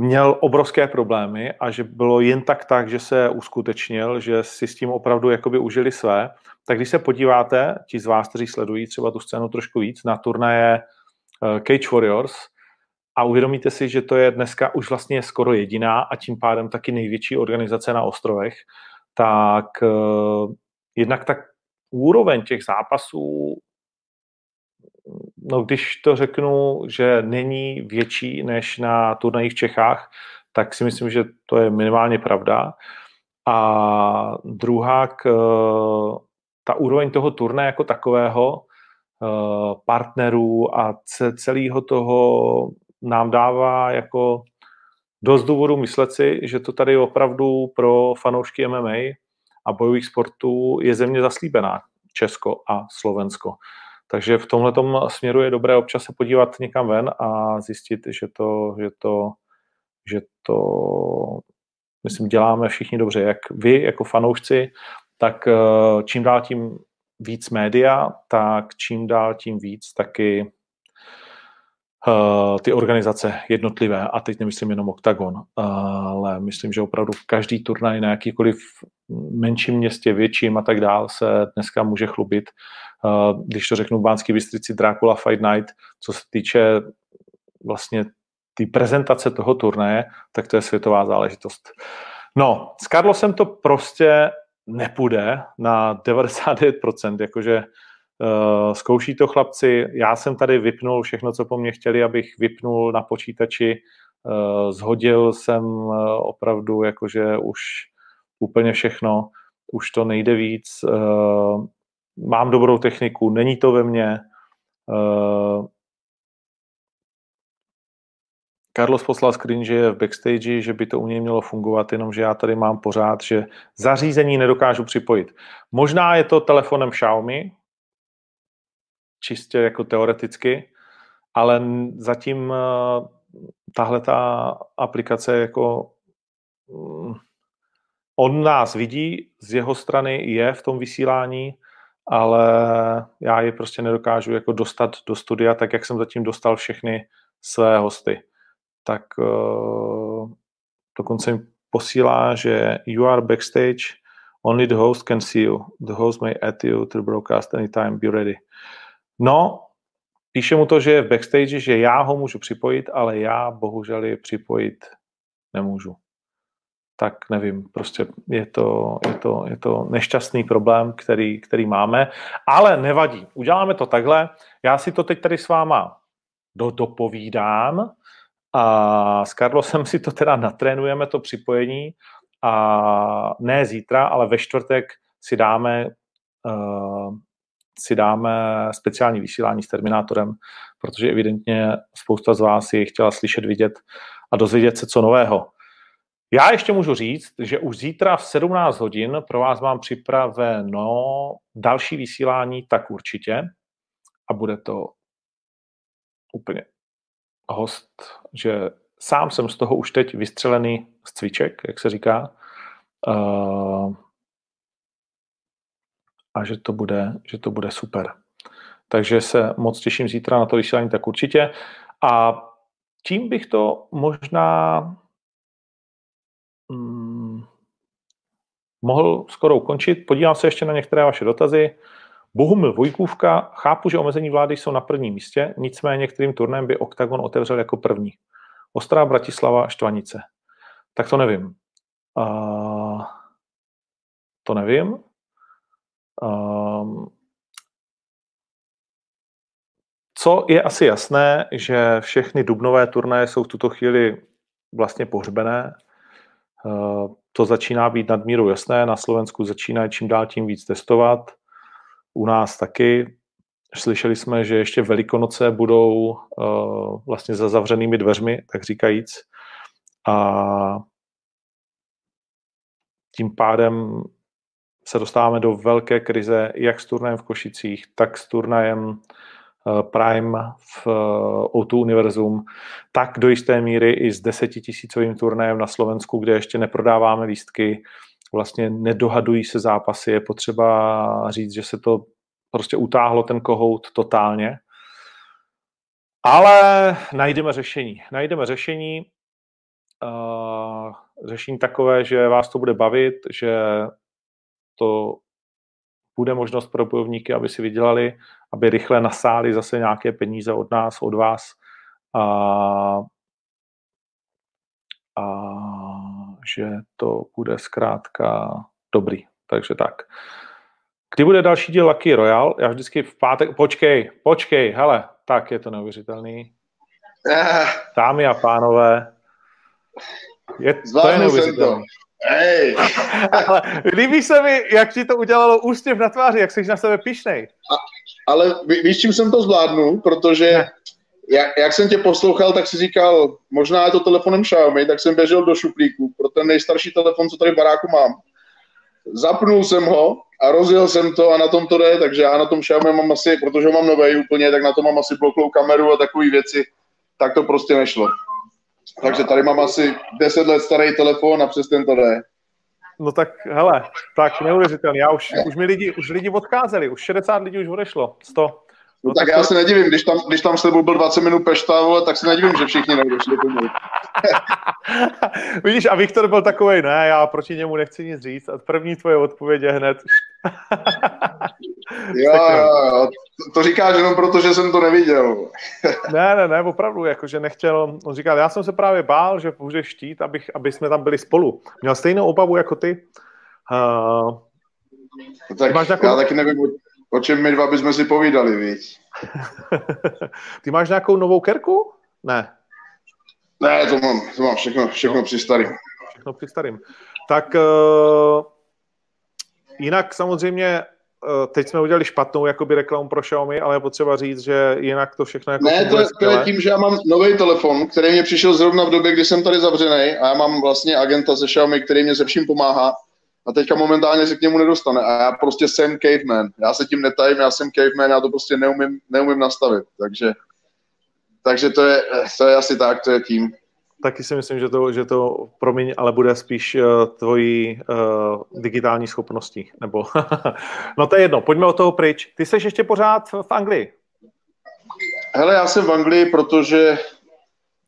měl obrovské problémy a že bylo jen tak tak, že se uskutečnil, že si s tím opravdu jakoby užili své, tak když se podíváte, ti z vás, kteří sledují třeba tu scénu trošku víc, na turnaje eh, Cage Warriors a uvědomíte si, že to je dneska už vlastně skoro jediná a tím pádem taky největší organizace na ostrovech, tak uh, jednak tak úroveň těch zápasů, no když to řeknu, že není větší než na turnajích v Čechách, tak si myslím, že to je minimálně pravda. A druhá, ta úroveň toho turné jako takového, eh, partnerů a celého toho nám dává jako dost důvodu myslet si, že to tady opravdu pro fanoušky MMA a bojových sportů je země zaslíbená, Česko a Slovensko. Takže v tomhle směru je dobré občas se podívat někam ven a zjistit, že to, že to, že to myslím, děláme všichni dobře, jak vy jako fanoušci, tak eh, čím dál tím víc média, tak čím dál tím víc taky uh, ty organizace jednotlivé, a teď nemyslím jenom OKTAGON, ale myslím, že opravdu každý turnaj na jakýkoliv menším městě, větším a tak dál se dneska může chlubit. Uh, když to řeknu v Bánský Bystrici Dracula Fight Night, co se týče vlastně té prezentace toho turnaje, tak to je světová záležitost. No, s Carlosem to prostě nepůjde na 99%, jakože uh, zkouší to chlapci, já jsem tady vypnul všechno, co po mně chtěli, abych vypnul na počítači, uh, zhodil jsem uh, opravdu jakože už úplně všechno, už to nejde víc, uh, mám dobrou techniku, není to ve mně, uh, Carlos poslal screen, že je v backstage, že by to u něj mělo fungovat, jenomže já tady mám pořád, že zařízení nedokážu připojit. Možná je to telefonem Xiaomi, čistě jako teoreticky, ale zatím eh, tahle ta aplikace jako mm, on nás vidí, z jeho strany je v tom vysílání, ale já je prostě nedokážu jako dostat do studia, tak jak jsem zatím dostal všechny své hosty tak uh, dokonce mi posílá, že you are backstage, only the host can see you. The host may add you to the broadcast anytime, be ready. No, píše mu to, že je v backstage, že já ho můžu připojit, ale já bohužel je připojit nemůžu. Tak nevím, prostě je to, je to, je to nešťastný problém, který, který máme, ale nevadí. Uděláme to takhle. Já si to teď tady s váma do, dopovídám, a s Carlosem si to teda natrénujeme, to připojení, a ne zítra, ale ve čtvrtek si dáme, uh, si dáme speciální vysílání s Terminátorem, protože evidentně spousta z vás je chtěla slyšet, vidět a dozvědět se co nového. Já ještě můžu říct, že už zítra v 17 hodin pro vás mám připraveno další vysílání, tak určitě. A bude to úplně host, že sám jsem z toho už teď vystřelený z cviček, jak se říká, uh, a že to, bude, že to bude super. Takže se moc těším zítra na to vysílání, tak určitě. A tím bych to možná mohl skoro ukončit. Podívám se ještě na některé vaše dotazy. Bohumil Vojkůvka, chápu, že omezení vlády jsou na prvním místě, nicméně některým turnem by OKTAGON otevřel jako první. Ostrá Bratislava, Štvanice. Tak to nevím. Uh, to nevím. Uh, co je asi jasné, že všechny dubnové turnaje jsou v tuto chvíli vlastně pohřbené. Uh, to začíná být nadmíru jasné. Na Slovensku začíná čím dál tím víc testovat u nás taky. Slyšeli jsme, že ještě Velikonoce budou uh, vlastně za zavřenými dveřmi, tak říkajíc. A tím pádem se dostáváme do velké krize jak s turnajem v Košicích, tak s turnajem Prime v O2 Univerzum, tak do jisté míry i s desetitisícovým turnajem na Slovensku, kde ještě neprodáváme lístky, vlastně nedohadují se zápasy. Je potřeba říct, že se to prostě utáhlo ten kohout totálně. Ale najdeme řešení. Najdeme řešení, uh, řešení takové, že vás to bude bavit, že to bude možnost pro bojovníky, aby si vydělali, aby rychle nasáli zase nějaké peníze od nás, od vás. A, a že to bude zkrátka dobrý. Takže tak. Kdy bude další díl Lucky Royal? Já vždycky v pátek... Počkej, počkej, hele, tak je to neuvěřitelný. Ah. Dámy a pánové, je, to je neuvěřitelný. Hej. ale líbí se mi, jak ti to udělalo ústěv na tváři, jak jsi na sebe pišnej. A, ale ví, víš, čím jsem to zvládnu? Protože jak, jak jsem tě poslouchal, tak si říkal, možná je to telefonem Xiaomi, tak jsem běžel do šuplíku pro ten nejstarší telefon, co tady v baráku mám. Zapnul jsem ho a rozjel jsem to a na tom to jde, takže já na tom Xiaomi mám asi, protože mám nový úplně, tak na to mám asi bloklou kameru a takové věci, tak to prostě nešlo. Takže tady mám asi 10 let starý telefon a přes ten to jde. No tak, hele, tak neuvěřitelný. Já už, už mi lidi, už lidi odcházeli, už 60 lidí už odešlo, 100. No, tak, tak já to... se nedivím, když tam, když tam s tebou byl 20 minut pešta, vole, tak se nedivím, že všichni nedošli pomalu. [laughs] Vidíš, a Viktor byl takový, ne, já proti němu nechci nic říct. A první tvoje odpověď je hned. [laughs] jo, jo, to říkáš jenom proto, že jsem to neviděl. ne, ne, ne, opravdu, jakože nechtěl, on říkal, já jsem se právě bál, že může štít, abych, aby jsme tam byli spolu. Měl stejnou obavu jako ty. Uh, tak máš nějakou... já taky nevím, o čem my dva bychom si povídali, víc. [laughs] Ty máš nějakou novou kerku? Ne. Ne, to mám, to mám všechno, všechno no. při starým. Všechno při starým. Tak uh, jinak samozřejmě uh, teď jsme udělali špatnou jakoby reklamu pro Xiaomi, ale je potřeba říct, že jinak to všechno jako Ne, to, to je tím, že já mám nový telefon, který mě přišel zrovna v době, kdy jsem tady zavřený a já mám vlastně agenta ze Xiaomi, který mě se vším pomáhá a teďka momentálně se k němu nedostane. A já prostě jsem caveman. Já se tím netajím, já jsem caveman, já to prostě neumím, neumím nastavit. Takže, takže to, je, to je asi tak, to je tím. Taky si myslím, že to, že to promiň, ale bude spíš uh, tvojí uh, digitální schopností. Nebo [laughs] no to je jedno, pojďme od toho pryč. Ty jsi ještě pořád v Anglii? Hele, já jsem v Anglii, protože,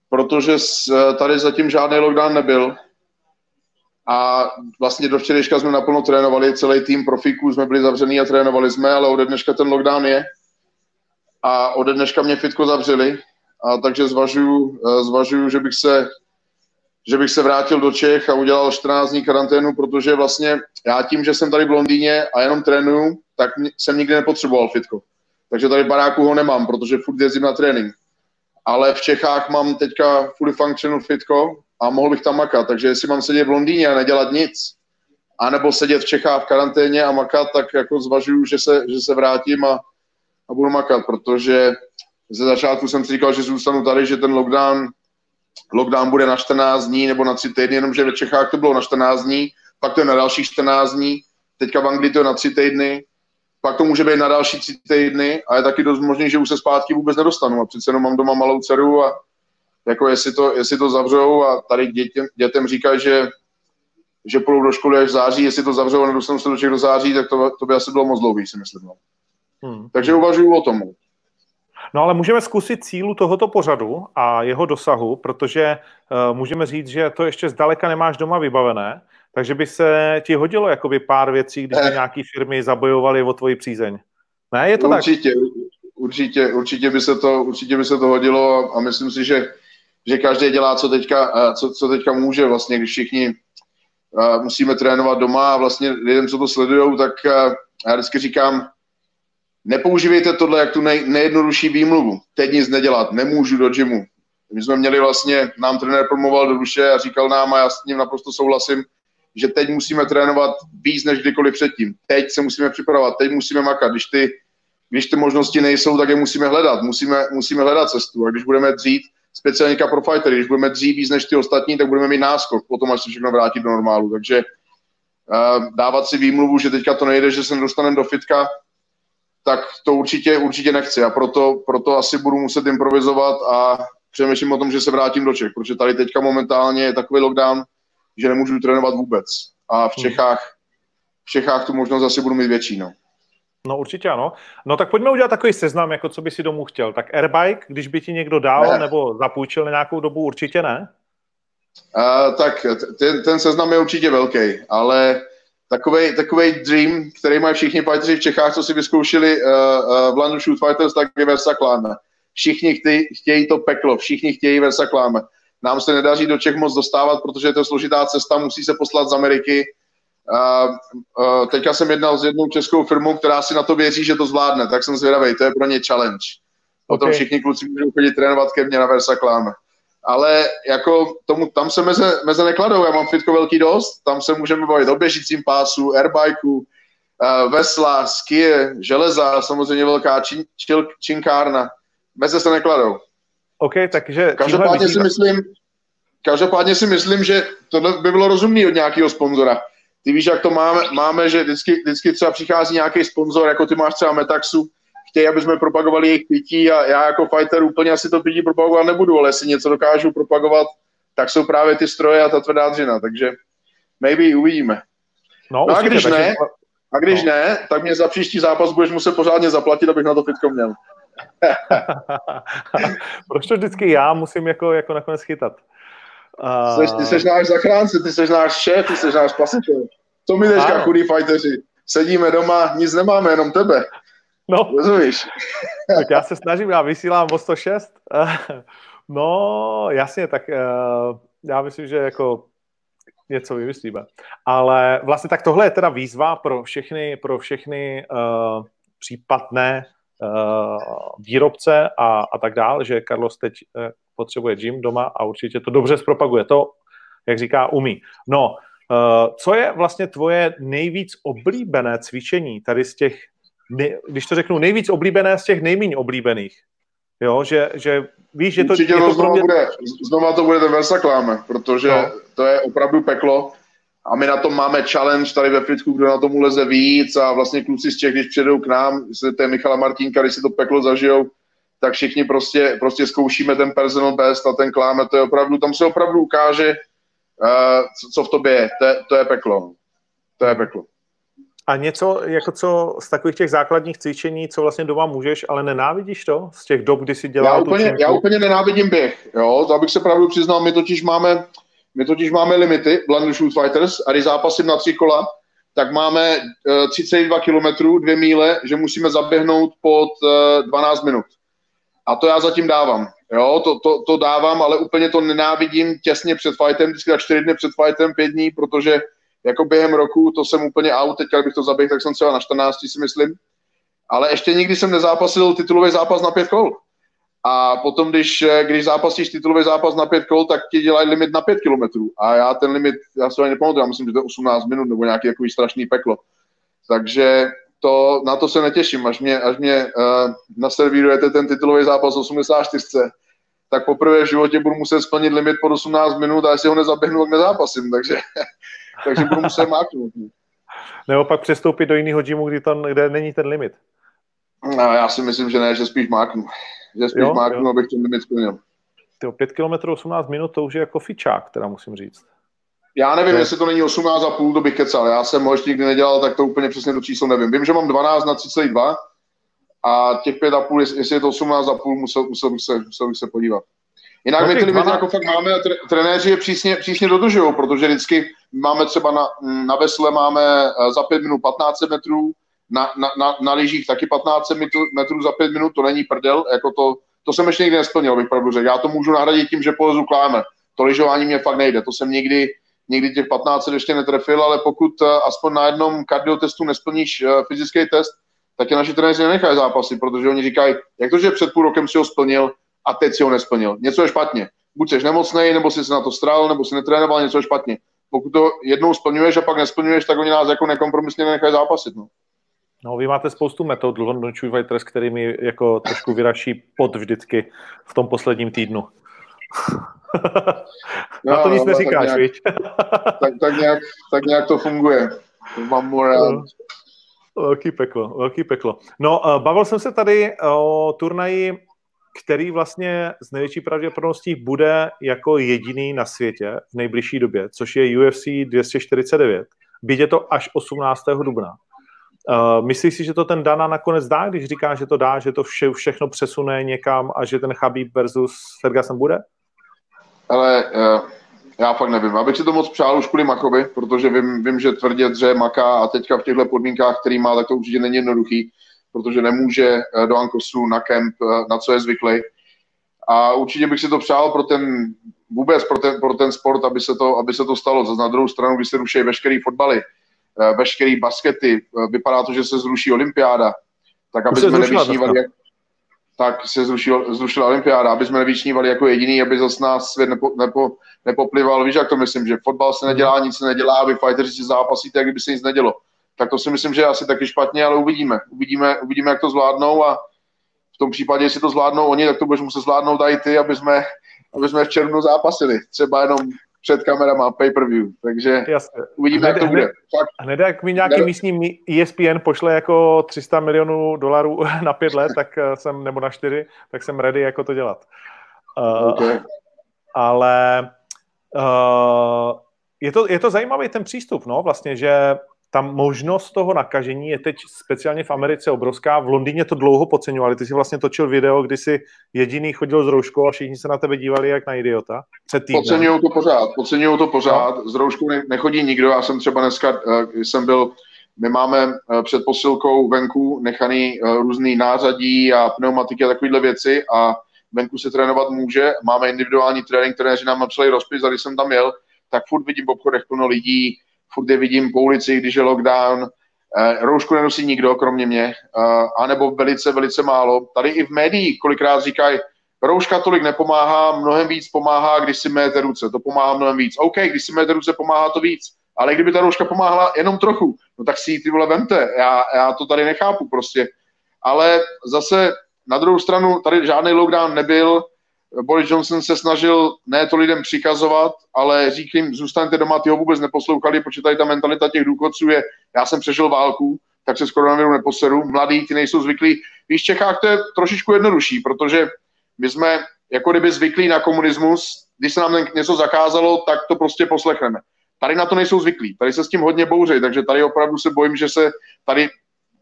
protože eh, tady zatím žádný lockdown nebyl a vlastně do včerejška jsme naplno trénovali, celý tým profíků jsme byli zavřený a trénovali jsme, ale ode dneška ten lockdown je. A ode dneška mě fitko zavřeli, a takže zvažuju, eh, zvažuju že, bych se, že bych se vrátil do Čech a udělal 14 dní karanténu, protože vlastně já tím, že jsem tady v Londýně a jenom trénuju, tak jsem nikdy nepotřeboval fitko. Takže tady baráku ho nemám, protože furt jezdím na trénink. Ale v Čechách mám teďka fully functional fitko, a mohl bych tam makat. Takže jestli mám sedět v Londýně a nedělat nic, anebo sedět v Čechách v karanténě a makat, tak jako zvažuju, že se, že se vrátím a, a budu makat, protože ze začátku jsem si říkal, že zůstanu tady, že ten lockdown, lockdown bude na 14 dní nebo na 3 týdny, jenomže ve Čechách to bylo na 14 dní, pak to je na další 14 dní, teďka v Anglii to je na 3 týdny, pak to může být na další 3 týdny a je taky dost možný, že už se zpátky vůbec nedostanu a přece jenom mám doma malou dceru a jako jestli to, jestli to zavřou a tady dětem, dětem říkají, že, že půjdou do školy až v září, jestli to zavřou a nedostanou se do Čech do září, tak to, to by asi bylo moc dlouhý, si myslím. No. Hmm. Takže uvažuju o tom. No ale můžeme zkusit cílu tohoto pořadu a jeho dosahu, protože uh, můžeme říct, že to ještě zdaleka nemáš doma vybavené, takže by se ti hodilo jakoby pár věcí, když by eh. nějaké firmy zabojovaly o tvoji přízeň. Ne, je to určitě, tak? Určitě, určitě by se to, určitě by se to hodilo a myslím si, že že každý dělá, co teďka, eh, co, co teďka může, vlastně, když všichni uh, musíme trénovat doma a vlastně lidem, co to sledují, tak uh, já vždycky říkám, nepoužívejte tohle jak tu nej, nejjednodušší výmluvu. Teď nic nedělat, nemůžu do gymu. My jsme měli vlastně, nám trenér promoval do duše a říkal nám, a já s ním naprosto souhlasím, že teď musíme trénovat víc než kdykoliv předtím. Teď se musíme připravovat, teď musíme makat. Když ty, když ty možnosti nejsou, tak je musíme hledat. Musíme, musíme hledat cestu. A když budeme dřít, speciálníka pro fighter. Když budeme dřív víc než ty ostatní, tak budeme mít náskok, potom až se všechno vrátí do normálu. Takže uh, dávat si výmluvu, že teďka to nejde, že se nedostaneme do fitka, tak to určitě, určitě nechci a proto, proto asi budu muset improvizovat a přemýšlím o tom, že se vrátím do Čech, protože tady teďka momentálně je takový lockdown, že nemůžu trénovat vůbec. A v hmm. Čechách, v Čechách tu možnost asi budu mít větší. No. No určitě ano. No tak pojďme udělat takový seznam, jako co by si domů chtěl. Tak airbike, když by ti někdo dal ne. nebo zapůjčil na nějakou dobu, určitě ne? Uh, tak ten, ten seznam je určitě velký, ale takový takový dream, který mají všichni fighteři v Čechách, co si vyzkoušeli uh, uh, v London Shoot Fighters, tak je Versaclame. Všichni chtějí, chtějí to peklo, všichni chtějí Versaclame. Nám se nedaří do Čech moc dostávat, protože je to složitá cesta, musí se poslat z Ameriky, Uh, uh, teďka jsem jednal s jednou českou firmou, která si na to věří, že to zvládne, tak jsem zvědavý, to je pro ně challenge. Potom okay. všichni kluci můžou chodit trénovat ke mně na Versakláme. Ale jako tomu, tam se meze, meze nekladou, já mám fitko velký dost, tam se můžeme bavit o běžícím pásu, airbikeu, vesla, skie, železa, samozřejmě velká čin, čil, činkárna. Meze se nekladou. OK, takže... Každopádně si myslím, každopádně si myslím, že tohle by bylo rozumný od nějakého sponzora ty víš, jak to máme, máme že vždycky, vždycky třeba přichází nějaký sponzor, jako ty máš třeba Metaxu, chtějí, aby jsme propagovali jejich pití a já jako fighter úplně asi to pití propagovat nebudu, ale jestli něco dokážu propagovat, tak jsou právě ty stroje a ta tvrdá dřina, takže maybe uvidíme. No, no a když ne, a když no. ne, tak mě za příští zápas budeš muset pořádně zaplatit, abych na to fitko měl. [laughs] Proč to vždycky já musím jako, jako nakonec chytat? Uh... Ty, jsi, náš zachránce, ty jsi náš šéf, ty jsi náš spasitel. Co my dneska, chudí fajteři? Sedíme doma, nic nemáme, jenom tebe. No. Rozumíš? tak já se snažím, já vysílám o 106. [laughs] no, jasně, tak uh, já myslím, že jako něco vymyslíme. Ale vlastně tak tohle je teda výzva pro všechny, pro všechny uh, případné uh, výrobce a, a tak dále, že Carlos teď uh, potřebuje gym doma a určitě to dobře zpropaguje. To, jak říká, umí. No, uh, co je vlastně tvoje nejvíc oblíbené cvičení tady z těch, když to řeknu, nejvíc oblíbené z těch nejméně oblíbených? Jo, že, že víš, že to... Určitě to, to mě... bude, znova to bude ten Versakláme, protože no. to je opravdu peklo a my na tom máme challenge tady ve Fitku, kdo na tomu leze víc a vlastně kluci z Čech, když přijedou k nám, to je Michala Martínka, když si to peklo zažijou, tak všichni prostě, prostě zkoušíme ten personal best a ten kláme, to je opravdu, tam se opravdu ukáže, uh, co, co v tobě je, to, je, to je peklo. To je peklo. A něco, jako co z takových těch základních cvičení, co vlastně doma můžeš, ale nenávidíš to? Z těch dob, kdy si dělal já úplně, já úplně nenávidím běh, jo, to abych se pravdu přiznal, my totiž máme, my totiž máme limity, London Shoot Fighters, a když zápasím na tři kola, tak máme uh, 32 km, dvě míle, že musíme zaběhnout pod uh, 12 minut. A to já zatím dávám. Jo, to, to, to dávám, ale úplně to nenávidím těsně před fightem, vždycky na čtyři dny před fightem, pět dní, protože jako během roku to jsem úplně out, teď bych to zaběhl, tak jsem třeba na 14 si myslím. Ale ještě nikdy jsem nezápasil titulový zápas na pět kol. A potom, když, když zápasíš titulový zápas na pět kol, tak ti dělají limit na pět kilometrů. A já ten limit, já se ani nepamatuju, já myslím, že to je 18 minut nebo nějaký takový strašný peklo. Takže to, na to se netěším, až mě, až mě uh, naservírujete ten titulový zápas 84, tak poprvé v životě budu muset splnit limit pod 18 minut a jestli ho nezaběhnu, tak nezápasím, takže, [laughs] takže budu muset máknout. Nebo pak přestoupit do jiného gymu, kdy to, kde není ten limit. No, já si myslím, že ne, že spíš máknu. Že spíš jo, máknu, jo. abych ten limit splnil. Ty 5 km 18 minut, to už je jako fičák, teda musím říct. Já nevím, jestli to není 18 a půl, to bych kecal. Já jsem ho ještě nikdy nedělal, tak to úplně přesně to číslo nevím. Vím, že mám 12 na 32 a těch 5,5, jestli je to 18 a půl, musel, musel, bych se, musel bych se podívat. Jinak my ty limity jako fakt máme a trenéři je přísně, přísně dodržují, protože vždycky máme třeba na, na vesle máme eh, za 5 minut 15 metrů, na, na, na, na lyžích taky 15 metrů, metrů za 5 minut, to není prdel, jako to, to jsem ještě nikdy nesplnil, bych pravdu řekl. Já to můžu nahradit tím, že polezu kláme. To lyžování mě fakt nejde, to jsem nikdy, nikdy těch 15 ještě netrefil, ale pokud uh, aspoň na jednom kardiotestu nesplníš uh, fyzický test, tak tě naši trenéři nenechají zápasy, protože oni říkají, jak to, že před půl rokem si ho splnil a teď si ho nesplnil. Něco je špatně. Buď jsi nemocný, nebo jsi se na to strál, nebo si netrénoval, něco je špatně. Pokud to jednou splňuješ a pak nesplňuješ, tak oni nás jako nekompromisně nenechají zápasit. No. No, vy máte spoustu metod London Fighters, kterými jako trošku vyraší pod vždycky v tom posledním týdnu. [laughs] Na to nic neříkáš, tak nějak, [laughs] tak, tak, nějak, tak nějak to funguje. Mám morál. No, velký peklo, velký peklo. No, bavil jsem se tady o turnaji, který vlastně z největší pravděpodobností bude jako jediný na světě v nejbližší době, což je UFC 249. Byť je to až 18. dubna. Uh, myslíš si, že to ten Dana nakonec dá, když říká, že to dá, že to vše, všechno přesune někam a že ten Chabib versus Ferguson bude? Ale uh, já fakt nevím. Abych si to moc přál už kvůli Machovi, protože vím, vím že tvrdě dře maká a teďka v těchto podmínkách, který má, tak to určitě není jednoduchý, protože nemůže eh, do Ankosu na kemp, na co je zvyklý. A určitě bych si to přál pro ten, vůbec pro ten, pro ten sport, aby se to, aby se to stalo. Zase na druhou stranu, když se ruší veškerý fotbaly, veškerý baskety, vypadá to, že se zruší olympiáda, tak aby jsme nevyšnívali, jak, tak se zrušil, zrušila olympiáda, aby jsme nevyčnívali jako jediný, aby zase nás svět nepo, nepo, nepoplival. Víš, jak to myslím, že fotbal se nedělá, nic se nedělá, aby fighteri si zápasíte, jak kdyby se nic nedělo. Tak to si myslím, že je asi taky špatně, ale uvidíme. Uvidíme, uvidíme jak to zvládnou a v tom případě, jestli to zvládnou oni, tak to budeš muset zvládnout i ty, aby jsme, aby jsme v červnu zápasili. Třeba jenom před kamerama pay-per-view, takže Jasně. uvidíme, hned, jak to bude. Fakt. Hned jak mi nějaký hned... místní ESPN pošle jako 300 milionů dolarů [laughs] na pět let, tak eh, jsem, nebo na čtyři, tak jsem ready jako to dělat. Uh, okay. Ale uh, je, to, je to zajímavý ten přístup, no, vlastně, že ta možnost toho nakažení je teď speciálně v Americe obrovská. V Londýně to dlouho podceňovali. Ty si vlastně točil video, kdy si jediný chodil s rouškou a všichni se na tebe dívali jak na idiota. Podceňují to pořád, podceňují to pořád. No. S rouškou nechodí nikdo. Já jsem třeba dneska, když jsem byl my máme před posilkou venku nechaný různý nářadí a pneumatiky a takovéhle věci a venku se trénovat může. Máme individuální trénink, trenéři nám napsali rozpis a když jsem tam jel, tak furt vidím v obchodech plno lidí, furt je vidím po ulici, když je lockdown, eh, roušku nenosí nikdo, kromě mě, eh, anebo velice, velice málo. Tady i v médiích kolikrát říkají, rouška tolik nepomáhá, mnohem víc pomáhá, když si méte ruce, to pomáhá mnohem víc. OK, když si méte ruce, pomáhá to víc, ale kdyby ta rouška pomáhala jenom trochu, no tak si ji ty vole vemte, já, já to tady nechápu prostě. Ale zase na druhou stranu tady žádný lockdown nebyl, Boris Johnson se snažil ne to lidem přikazovat, ale řík jim, zůstaňte doma, ty ho vůbec neposlouchali, protože tady ta mentalita těch důchodců je, já jsem přežil válku, tak se s koronaviru neposeru, mladí, ty nejsou zvyklí. Víš, v Čechách to je trošičku jednodušší, protože my jsme jako kdyby zvyklí na komunismus, když se nám něco zakázalo, tak to prostě poslechneme. Tady na to nejsou zvyklí, tady se s tím hodně bouří, takže tady opravdu se bojím, že se tady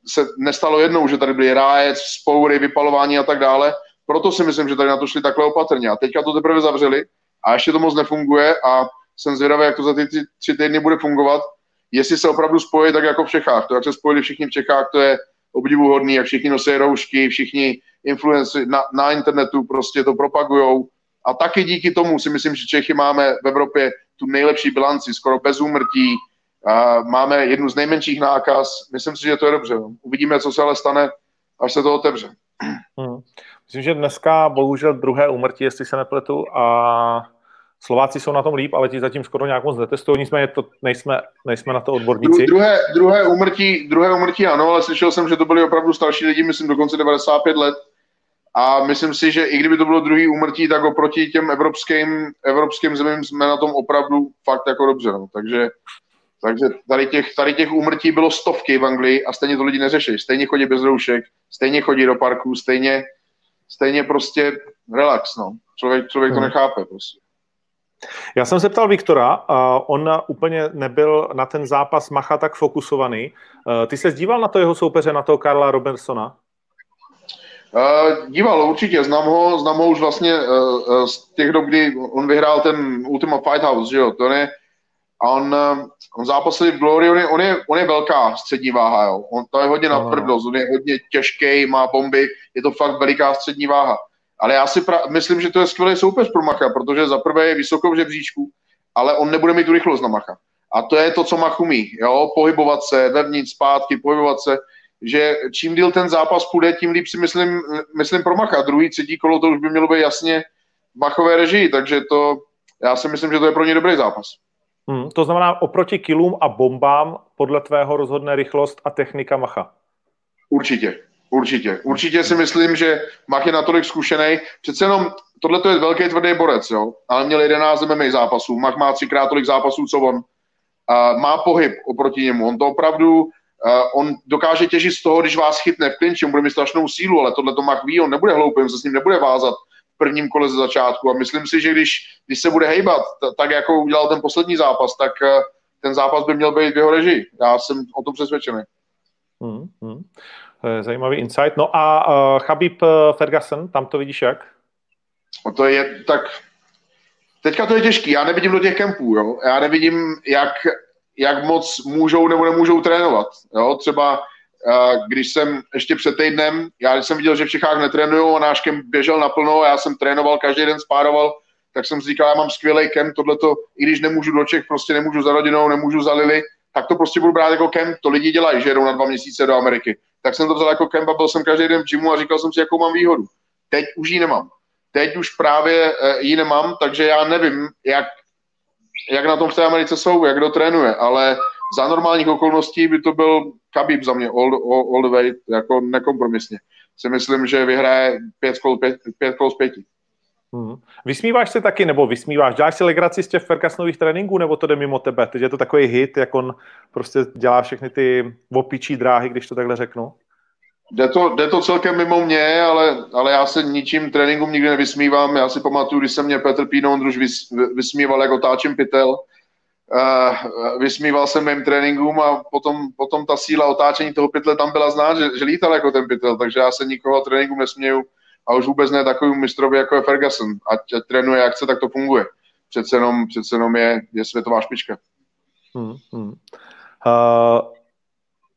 se nestalo jednou, že tady byly rájec, spoury, vypalování a tak dále, proto si myslím, že tady na to šli takhle opatrně. A teďka to teprve zavřeli a ještě to moc nefunguje a jsem zvědavý, jak to za ty tři, tři týdny bude fungovat. Jestli se opravdu spojí tak jako v Čechách. To, jak se spojili všichni v Čechách, to je obdivuhodný, jak všichni nosí roušky, všichni influenci na, na internetu prostě to propagujou. A taky díky tomu si myslím, že Čechy máme v Evropě tu nejlepší bilanci, skoro bez úmrtí, a máme jednu z nejmenších nákaz. Myslím si, že to je dobře. Uvidíme, co se ale stane, až se to otevře. Hmm. Myslím, že dneska bohužel druhé úmrtí, jestli se nepletu, a Slováci jsou na tom líp, ale ti zatím skoro nějak moc netestují, nicméně to nejsme, nejsme na to odborníci. Dru, druhé, druhé, úmrtí, druhé úmrtí ano, ale slyšel jsem, že to byli opravdu starší lidi, myslím dokonce 95 let. A myslím si, že i kdyby to bylo druhý úmrtí, tak oproti těm evropským, evropským zemím jsme na tom opravdu fakt jako dobře. No. Takže, takže tady, těch, tady těch úmrtí bylo stovky v Anglii a stejně to lidi neřeší. Stejně chodí bez roušek, stejně chodí do parku, stejně stejně prostě relax, no. Člověk, člověk to hmm. nechápe prostě. Já jsem se ptal Viktora, uh, on úplně nebyl na ten zápas Macha tak fokusovaný. Uh, ty se díval na to jeho soupeře, na toho Karla Robertsona? Uh, díval, určitě, znám ho, znám ho už vlastně uh, z těch dob, kdy on vyhrál ten Ultima Fight House, že jo, to je, a on, on zápasil v Glory, on je, on je, on je velká střední váha, jo. On, to je hodně na tvrdost, on je hodně těžký, má bomby, je to fakt veliká střední váha. Ale já si pra- myslím, že to je skvělý soupeř pro Macha, protože za prvé je vysoko v žebříčku, ale on nebude mít tu rychlost na Macha. A to je to, co Mach umí, jo, pohybovat se, vevnitř, zpátky, pohybovat se, že čím díl ten zápas půjde, tím líp si myslím, myslím pro Macha. Druhý, třetí kolo to už by mělo být jasně v Machové režii, takže to, já si myslím, že to je pro ně dobrý zápas. Hmm, to znamená, oproti kilům a bombám podle tvého rozhodne rychlost a technika Macha. Určitě, určitě. Určitě si myslím, že Mach je natolik zkušený. Přece jenom tohle je velký tvrdý borec, jo? ale měl 11 MMA zápasů. Mach má třikrát tolik zápasů, co on. Uh, má pohyb oproti němu. On to opravdu, uh, on dokáže těžit z toho, když vás chytne v klinči, on bude mít strašnou sílu, ale tohle to Mach ví, on nebude hloupý, on se s ním nebude vázat prvním kole ze začátku a myslím si, že když, když se bude hejbat, tak jako udělal ten poslední zápas, tak eh, ten zápas by měl být v jeho režii. Já jsem o tom přesvědčený. Hmm, hmm. Zajímavý insight. No a uh, Chabib uh, Ferguson, tam to vidíš jak? No to je tak... Teďka to je těžký, já nevidím do těch kempů, jo. Já nevidím, jak, jak moc můžou nebo nemůžou trénovat. Jo? Třeba když jsem ještě před týdnem, já jsem viděl, že v Čechách netrénují a náš kemp běžel naplno, já jsem trénoval, každý den spároval, tak jsem si říkal, já mám skvělý kemp, tohleto, i když nemůžu do Čech, prostě nemůžu za rodinou, nemůžu za Lily, tak to prostě budu brát jako kemp, to lidi dělají, že jedou na dva měsíce do Ameriky. Tak jsem to vzal jako kemp a byl jsem každý den v gymu a říkal jsem si, jakou mám výhodu. Teď už ji nemám. Teď už právě eh, ji nemám, takže já nevím, jak, jak na tom v té Americe jsou, jak kdo trénuje, ale za normálních okolností by to byl Khabib za mě all, all, all the way, jako nekompromisně. Si myslím, že vyhraje pět kol, pět, pět kol z pěti. Hmm. Vysmíváš se taky, nebo vysmíváš? Děláš si legraci z těch Fergusonových tréninků, nebo to jde mimo tebe? Teď je to takový hit, jak on prostě dělá všechny ty opičí dráhy, když to takhle řeknu? Jde to, jde to celkem mimo mě, ale, ale já se ničím tréninkům nikdy nevysmívám. Já si pamatuju, když se mě Petr Pínoundruž vys, vysmíval, jak otáčím pytel, uh, vysmíval se mým tréninkům a potom, potom ta síla otáčení toho pytle tam byla znát, že, že lítal jako ten pytel, takže já se nikoho tréninku nesměju a už vůbec ne takovým mistrovi, jako je Ferguson. Ať, ať trénuje jak chce, tak to funguje. Přece jenom, přece jenom je, je světová špička. Hmm, hmm. Uh,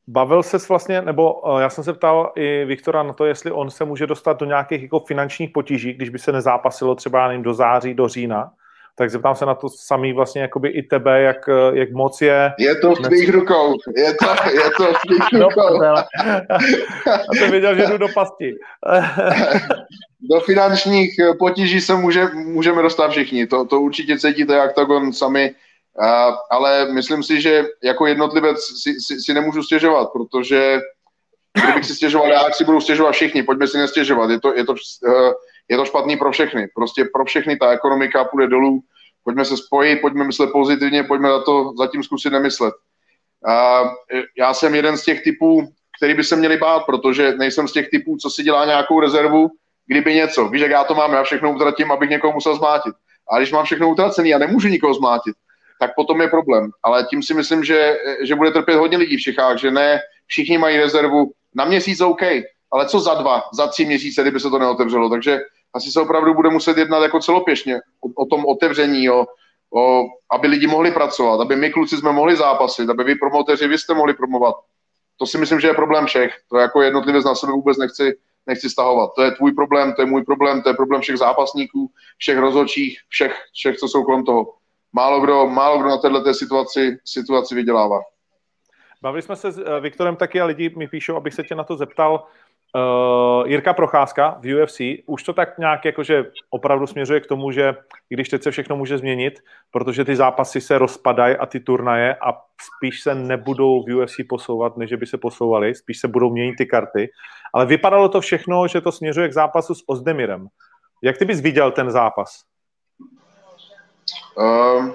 bavil ses vlastně, nebo uh, já jsem se ptal i Viktora na to, jestli on se může dostat do nějakých jako finančních potíží, když by se nezápasilo třeba nevím, do září, do října, tak zeptám se na to samý vlastně jakoby i tebe, jak, jak moc je... Je to v tvých rukou, je to, je to v tvých no, rukou. A to viděl, že jdu do pasti. [laughs] do finančních potíží se může, můžeme dostat všichni, to, to určitě cítíte jak on sami, ale myslím si, že jako jednotlivec si, si, si nemůžu stěžovat, protože kdybych si stěžoval já, si budu stěžovat všichni, pojďme si nestěžovat, je to, je to uh, je to špatný pro všechny. Prostě pro všechny ta ekonomika půjde dolů, pojďme se spojit, pojďme myslet pozitivně, pojďme na to zatím zkusit nemyslet. A já jsem jeden z těch typů, který by se měli bát, protože nejsem z těch typů, co si dělá nějakou rezervu, kdyby něco. Víš, jak já to mám, já všechno utratím, abych někoho musel zmátit. A když mám všechno utracený a nemůžu nikoho zmátit, tak potom je problém. Ale tím si myslím, že, že bude trpět hodně lidí v Čechách, že ne všichni mají rezervu na měsíc OK, ale co za dva, za tři měsíce, kdyby se to neotevřelo. Takže asi se opravdu bude muset jednat jako celopěšně o, o tom otevření, o, o, aby lidi mohli pracovat, aby my kluci jsme mohli zápasit, aby vy promotéři, vy jste mohli promovat. To si myslím, že je problém všech. To jako jednotlivě na sebe vůbec nechci, nechci stahovat. To je tvůj problém, to je můj problém, to je problém všech zápasníků, všech rozhodčích, všech, všech, co jsou kolem toho. Málo kdo, málo kdo na této situaci, situaci vydělává. Bavili jsme se s eh, Viktorem taky a lidi mi píšou, abych se tě na to zeptal. Uh, Jirka Procházka v UFC, už to tak nějak jakože opravdu směřuje k tomu, že i když teď se všechno může změnit, protože ty zápasy se rozpadají a ty turnaje a spíš se nebudou v UFC posouvat, než by se posouvaly, spíš se budou měnit ty karty. Ale vypadalo to všechno, že to směřuje k zápasu s Ozdemirem. Jak ty bys viděl ten zápas? Um,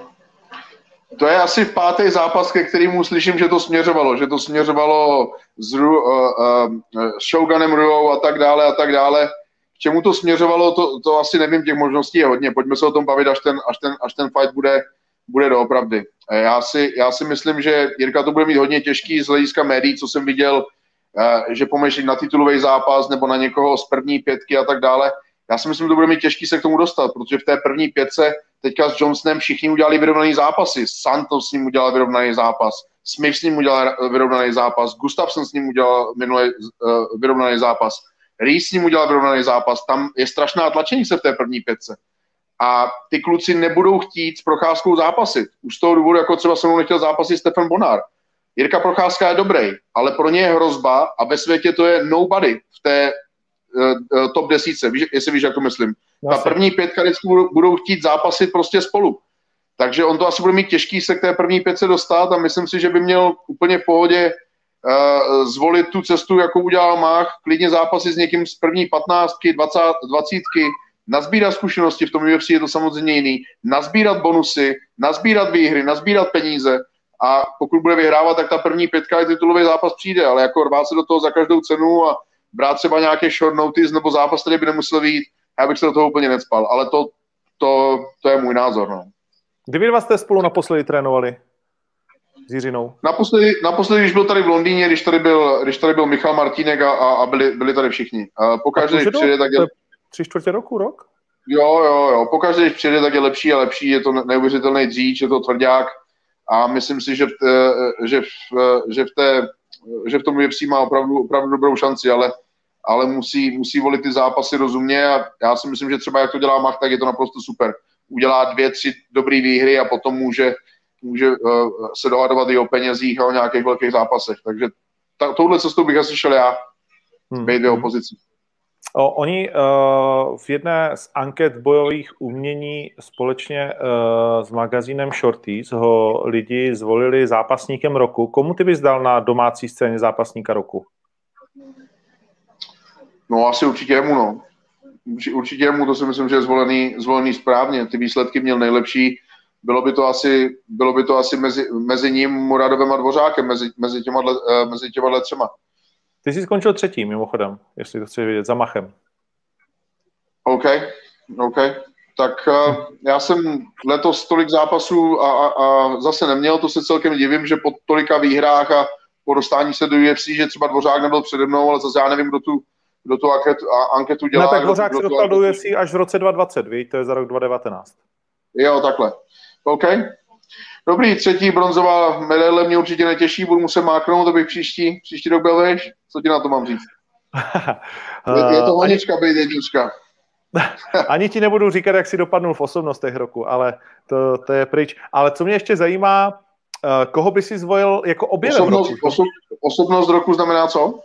to je asi pátý zápas, ke kterému slyším, že to směřovalo, že to směřovalo s, Ru, uh, uh, s Shogunem Ruou a tak dále a tak dále. K čemu to směřovalo, to, to asi nevím, těch možností je hodně. Pojďme se o tom bavit, až ten, až ten, až ten fight bude, bude doopravdy. Já si, já si myslím, že Jirka to bude mít hodně těžký z hlediska médií, co jsem viděl, že pomešit na titulový zápas nebo na někoho z první pětky a tak dále. Já si myslím, že to bude mít těžký se k tomu dostat, protože v té první pětce teďka s Johnsonem všichni udělali vyrovnaný zápasy. Santos s ním udělal vyrovnaný zápas, Smith s ním udělal vyrovnaný zápas, Gustafsson s ním udělal minulý uh, vyrovnaný zápas, Reese s ním udělal vyrovnaný zápas. Tam je strašná tlačení se v té první pětce. A ty kluci nebudou chtít s Procházkou zápasit. Už z toho důvodu, jako třeba se mnou nechtěl zápasit Stefan Bonár. Jirka Procházka je dobrý, ale pro ně je hrozba a ve světě to je nobody v té top desíce, víš, jestli víš, jak to myslím. Ta první pětka vždycky budou, budou chtít zápasit prostě spolu. Takže on to asi bude mít těžký se k té první pětce dostat a myslím si, že by měl úplně v pohodě uh, zvolit tu cestu, jakou udělal Mach, klidně zápasy s někým z první patnáctky, dvacítky, nazbírat zkušenosti, v tom UFC je to samozřejmě jiný, nazbírat bonusy, nazbírat výhry, nazbírat peníze a pokud bude vyhrávat, tak ta první pětka i titulový zápas přijde, ale jako rvát se do toho za každou cenu a brát třeba nějaké short notice nebo zápas, který by nemusel být, já bych se do toho úplně necpal, ale to, to, to je můj názor. No. Kdy vás jste spolu naposledy trénovali? S Jiřinou? Naposledy, naposledy, když byl tady v Londýně, když tady byl, když tady byl Michal Martínek a, a byli, byli tady všichni. A po každé, když přijde, tak je... Tři čtvrtě roku, rok? Jo, jo, jo. Po každé, když přijde, tak je lepší a lepší. Je to neuvěřitelný dříč, je to tvrdák. A myslím si, že v, že v, že v, té, že v tom UFC má opravdu, opravdu dobrou šanci, ale ale musí, musí volit ty zápasy rozumně a já si myslím, že třeba jak to dělá Mach, tak je to naprosto super. Udělá dvě, tři dobré výhry a potom může, může uh, se dohadovat i o penězích a o nějakých velkých zápasech. Takže ta, touhle cestou bych asi šel já, hmm. být v opozici. O, oni uh, v jedné z anket bojových umění společně uh, s magazínem Shorties ho lidi zvolili zápasníkem roku. Komu ty bys dal na domácí scéně zápasníka roku? No asi určitě jemu, no. Určitě jemu, to si myslím, že je zvolený, zvolený správně. Ty výsledky měl nejlepší. Bylo by to asi, bylo by to asi mezi, mezi ním, Muradovem a Dvořákem, mezi, mezi, těma, uh, mezi těma třema. Ty jsi skončil třetí, mimochodem, jestli to chci vědět, za Machem. OK, OK. tak uh, já jsem letos tolik zápasů a, a, a zase neměl, to se celkem divím, že po tolika výhrách a po dostání se do UFC, že třeba Dvořák nebyl přede mnou, ale zase já nevím, kdo tu, kdo tu anketu, anketu dělá. No tak Dvořák se dostal do UFC až v roce 2020, víš, to je za rok 2019. Jo, takhle. OK. Dobrý, třetí bronzová medaile mě určitě netěší, budu muset máknout, abych příští, příští rok byl veš. Co ti na to mám říct? [laughs] je, je to honička, být jednička. [laughs] Ani ti nebudu říkat, jak si dopadnul v osobnostech roku, ale to, to je pryč. Ale co mě ještě zajímá, eh, koho by si zvolil jako objevem osobnost, roku? Osob, osobnost roku znamená co?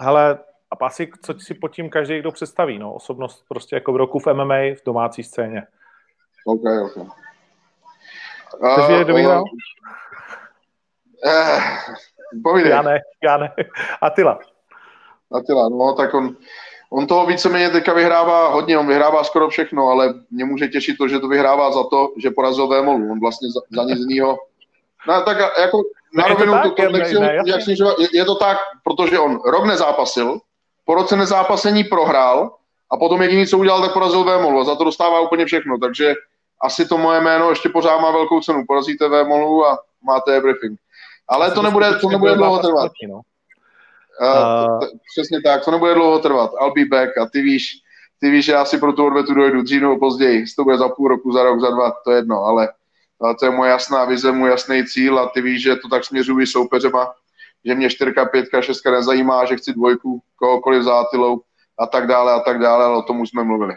Hele, a asi co si pod tím každý kdo představí, no, osobnost prostě jako v roku v MMA, v domácí scéně. OK, OK. Chceš vědět, kdo vyhrál? Uh, povídej. Já ne, já ne. Atila. Atila, no, tak on, on toho víceméně teďka vyhrává hodně, on vyhrává skoro všechno, ale mě může těšit to, že to vyhrává za to, že porazil Vémolu. On vlastně za, za nic jinýho. No, tak jako na rovinu to, to, to nechci, ne, snižovat, je, je, to tak, protože on rok nezápasil, po roce nezápasení prohrál a potom jediný, co udělal, tak porazil Vémolu a za to dostává úplně všechno, takže asi to moje jméno ještě pořád má velkou cenu. Porazíte Vémolu a máte everything. Ale to nebude, to nebude dlouho trvat. No. Uh, přesně tak, to nebude dlouho trvat. I'll be back a ty víš, ty víš, že já si pro tu odvetu dojdu dřív nebo později. Jestli to bude za půl roku, za rok, za dva, to je jedno, ale, ale to je moje jasná vize, můj jasný cíl a ty víš, že to tak směřuji soupeřema, že mě čtyřka, pětka, šestka nezajímá, že chci dvojku, kohokoliv zátilou a tak dále a tak dále, ale o tom už jsme mluvili.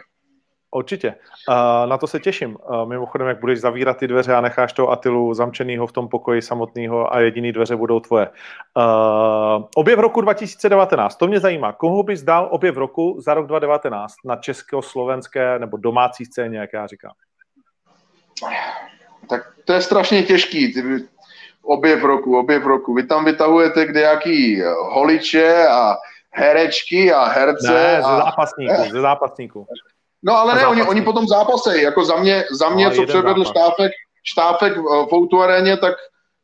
Určitě. Uh, na to se těším. Uh, mimochodem, jak budeš zavírat ty dveře a necháš toho Atilu zamčenýho v tom pokoji samotného a jediný dveře budou tvoje. Uh, objev roku 2019, to mě zajímá. Koho bys dal objev roku za rok 2019 na česko-slovenské nebo domácí scéně, jak já říkám? Tak to je strašně těžký. Objev roku, objev roku. Vy tam vytahujete kde jaký holiče a herečky a herce. Ne, ze zápasníků, ze zápasníků. No ale ne, oni, oni potom zápasej, jako za mě, za mě no, co předvedl štáfek, štáfek v Foutu aréně, tak,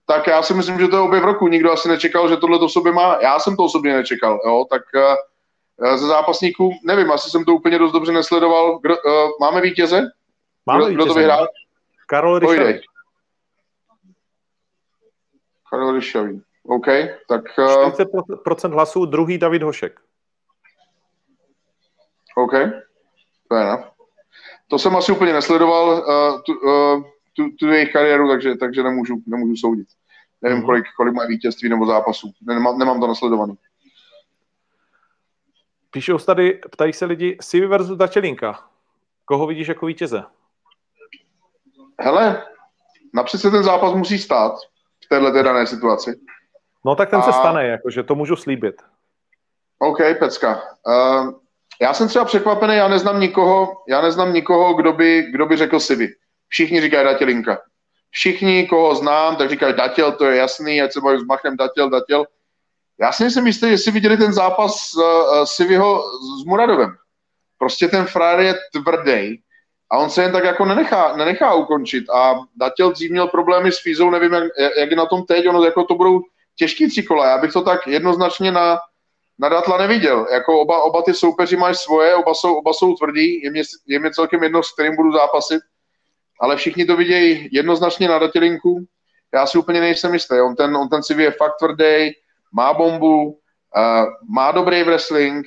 tak já si myslím, že to je objev roku. Nikdo asi nečekal, že tohle to sobě má. Já jsem to osobně nečekal, jo, tak uh, ze zápasníků, nevím, asi jsem to úplně dost dobře nesledoval. Kdo, uh, máme vítěze? Máme kdo, vítěze. kdo to vyhrál? No. Karol Ryšavý. Karol Ryšavý. OK, tak... Uh, 40% hlasů, druhý David Hošek. OK. Fair To jsem asi úplně nesledoval uh, tu, uh, tu, tu jejich kariéru, takže, takže nemůžu, nemůžu soudit. Nevím, mm-hmm. kolik, kolik mají vítězství nebo zápasů. Nemám, nemám to nasledovaný. Píšou tady, ptají se lidi, Sivi versus Dačelinka. Koho vidíš jako vítěze? Hele, napřed se ten zápas musí stát v této dané situaci. No tak ten A... se stane, jakože to můžu slíbit. OK, pecka. Uh, já jsem třeba překvapený, já neznám nikoho, já neznám nikoho, kdo by, kdo by řekl Sivi. Všichni říkají Datělinka. Všichni, koho znám, tak říkají Datěl, to je jasný, ať se baví s Machem, Datěl, Datěl. Já si nejsem jistý, jestli viděli ten zápas uh, Siviho s Muradovem. Prostě ten frajer je tvrdý a on se jen tak jako nenechá, nenechá ukončit. A Datěl dřív měl problémy s Fízou, nevím, jak, jak je na tom teď, ono jako to budou těžký tři kola. Já bych to tak jednoznačně na, na Datla neviděl. Jako oba, oba ty soupeři mají svoje, oba jsou, oba jsou tvrdí, je mě, je mě celkem jedno, s kterým budu zápasit, ale všichni to vidějí jednoznačně na Datělinku. Já si úplně nejsem jistý. On ten, on ten si je fakt tvrdý, má bombu, uh, má dobrý wrestling,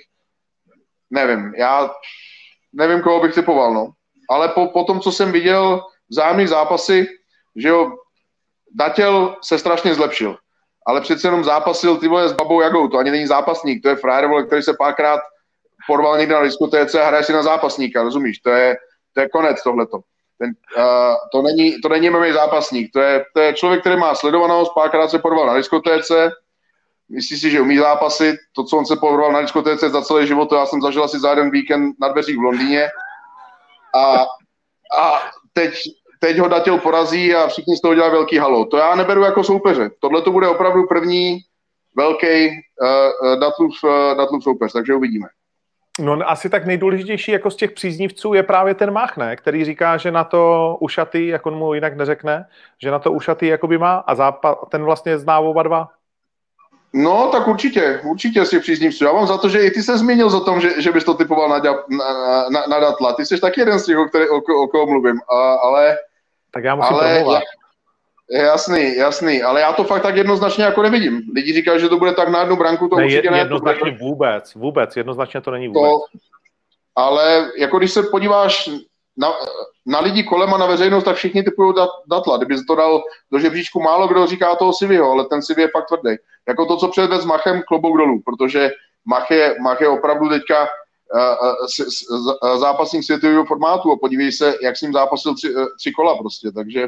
nevím, já nevím, koho bych typoval, no. Ale po, po tom, co jsem viděl vzájemný zápasy, že jo, Datěl se strašně zlepšil ale přece jenom zápasil ty vole s Babou Jagou, to ani není zápasník, to je frajer, vole, který se párkrát porval někde na diskotéce a hraje si na zápasníka, rozumíš, to je, to je konec tohleto. Ten, uh, to, není, to není MMA zápasník, to je, to je člověk, který má sledovanost, párkrát se porval na diskotéce, myslí si, že umí zápasit, to, co on se porval na diskotéce za celý život, to já jsem zažil asi za jeden víkend na dveřích v Londýně a, a teď, teď ho Datil porazí a všichni z toho dělají velký halo. To já neberu jako soupeře. Tohle to bude opravdu první velký uh, Datlův, uh, Datlův soupeř, takže uvidíme. No asi tak nejdůležitější jako z těch příznivců je právě ten Mach, ne? který říká, že na to ušatý, jak on mu jinak neřekne, že na to ušatý jakoby má a západ, ten vlastně zná oba dva. No, tak určitě, určitě si příznivců. Já mám za to, že i ty se zmínil o tom, že, že bys to typoval na, na, na, na Datla. Ty jsi taky jeden z těch, o, který, o, o koho mluvím, a, ale... Tak já musím ale, promluvat. Jasný, jasný, ale já to fakt tak jednoznačně jako nevidím. Lidi říkají, že to bude tak na jednu branku, to ne, určitě ne. Jednoznačně ne. vůbec, vůbec, jednoznačně to není vůbec. To, ale jako když se podíváš na, na lidi kolem a na veřejnost, tak všichni typují dat, datla. Kdyby to dal do žebříčku, málo kdo říká toho Sivyho, ale ten Sivy je fakt tvrdý. Jako to, co předved s Machem, klobouk dolů, protože Mach je, Mach je opravdu teďka zápasník světového formátu a podívej se, jak s ním zápasil tři, uh, tři kola prostě, takže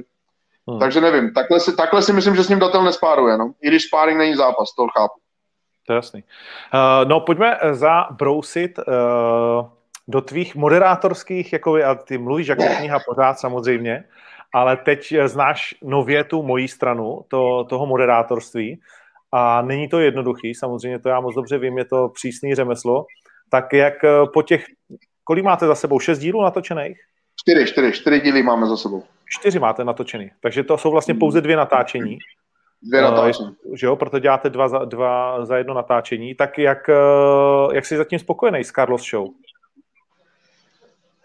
Hmm. Takže nevím, takhle si, takhle si myslím, že s ním datel nespáruje, no. I když sparring není zápas, to chápu. To je jasný. Uh, no, pojďme zabrousit uh, do tvých moderátorských, jako a ty mluvíš jako kniha pořád samozřejmě, ale teď znáš nově tu mojí stranu, to, toho moderátorství a není to jednoduchý, samozřejmě to já moc dobře vím, je to přísný řemeslo, tak jak po těch, kolik máte za sebou, šest dílů natočených? Čtyři, čtyři, čtyři díly máme za sebou. Čtyři máte natočený, takže to jsou vlastně pouze dvě natáčení. Dvě natáčení. Uh, že jo, proto děláte dva za, dva za jedno natáčení. Tak jak, uh, jak jsi zatím spokojený s Carlos Show?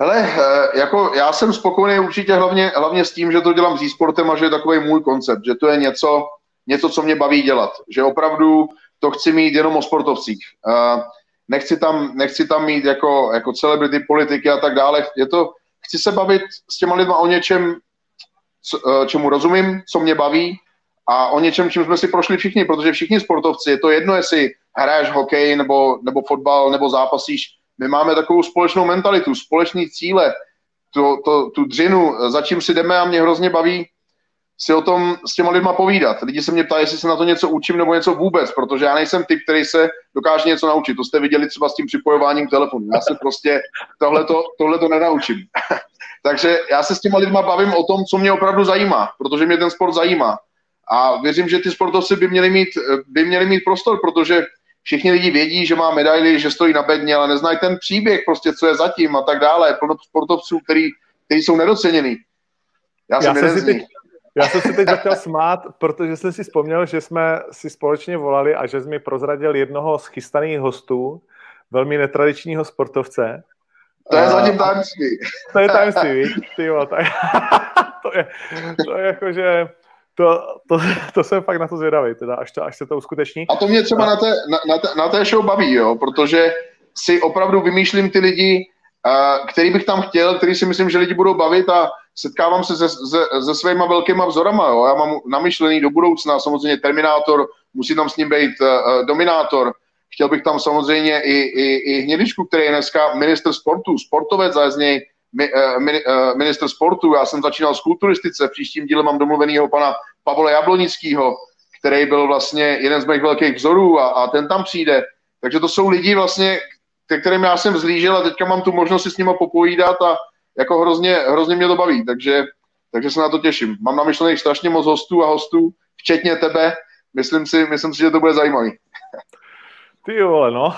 Hele, eh, jako já jsem spokojený určitě hlavně, hlavně s tím, že to dělám s e-sportem a že je takový můj koncept, že to je něco, něco, co mě baví dělat. Že opravdu to chci mít jenom o sportovcích. Nechci tam, nechci tam mít jako, jako celebrity, politiky a tak dále. Je to, chci se bavit s těma lidma o něčem, Eh, čemu rozumím, co mě baví a o něčem, čím jsme si prošli všichni, protože všichni sportovci, je to jedno, jestli hraješ hokej nebo, nebo fotbal nebo zápasíš, my máme takovou společnou mentalitu, společný cíle, to, to, tu dřinu, za čím si jdeme a mě hrozně baví si o tom s těma lidma povídat. Lidi se mě ptají, jestli se na to něco učím nebo něco vůbec, protože já nejsem typ, který se dokáže něco naučit. To jste viděli třeba s tím připojováním telefonu. Já se prostě tohle to nenaučím. [laughs] Takže já se s těma lidma bavím o tom, co mě opravdu zajímá, protože mě ten sport zajímá. A věřím, že ty sportovci by měli mít, by měli mít prostor, protože všichni lidi vědí, že má medaily, že stojí na bedně, ale neznají ten příběh, prostě co je zatím a tak dále. Plno sportovců, který, který jsou nedoceněný. Já jsem já jeden z nich. Já jsem si teď začal smát, protože jsem si vzpomněl, že jsme si společně volali a že jsi mi prozradil jednoho z chystaných hostů, velmi netradičního sportovce. To je zatím tajemství. To je tajemství, víš? Ty jo, tak, [laughs] to, je, to je jako, že to, to, to jsem fakt na to zvědavý, teda, až, to, až se to uskuteční. A to mě třeba na té, na, na, té, na té show baví, jo, protože si opravdu vymýšlím ty lidi, uh, který bych tam chtěl, který si myslím, že lidi budou bavit a setkávám se se, se, se svýma velkýma vzorama. Jo. Já mám namyšlený do budoucna samozřejmě Terminátor, musí tam s ním být uh, Dominátor, chtěl bych tam samozřejmě i, i, i Hnědičku, který je dneska minister sportu, sportovec a z něj minister sportu. Já jsem začínal z kulturistice, v příštím díle mám domluvenýho pana Pavla Jablonického, který byl vlastně jeden z mých velkých vzorů a, a ten tam přijde. Takže to jsou lidi vlastně, ke kterým já jsem zlížel a teďka mám tu možnost si s nimi popovídat a jako hrozně, hrozně mě to baví, takže, takže se na to těším. Mám namyšlených strašně moc hostů a hostů, včetně tebe. Myslím si, myslím si, že to bude zajímavý. Ty vole, no.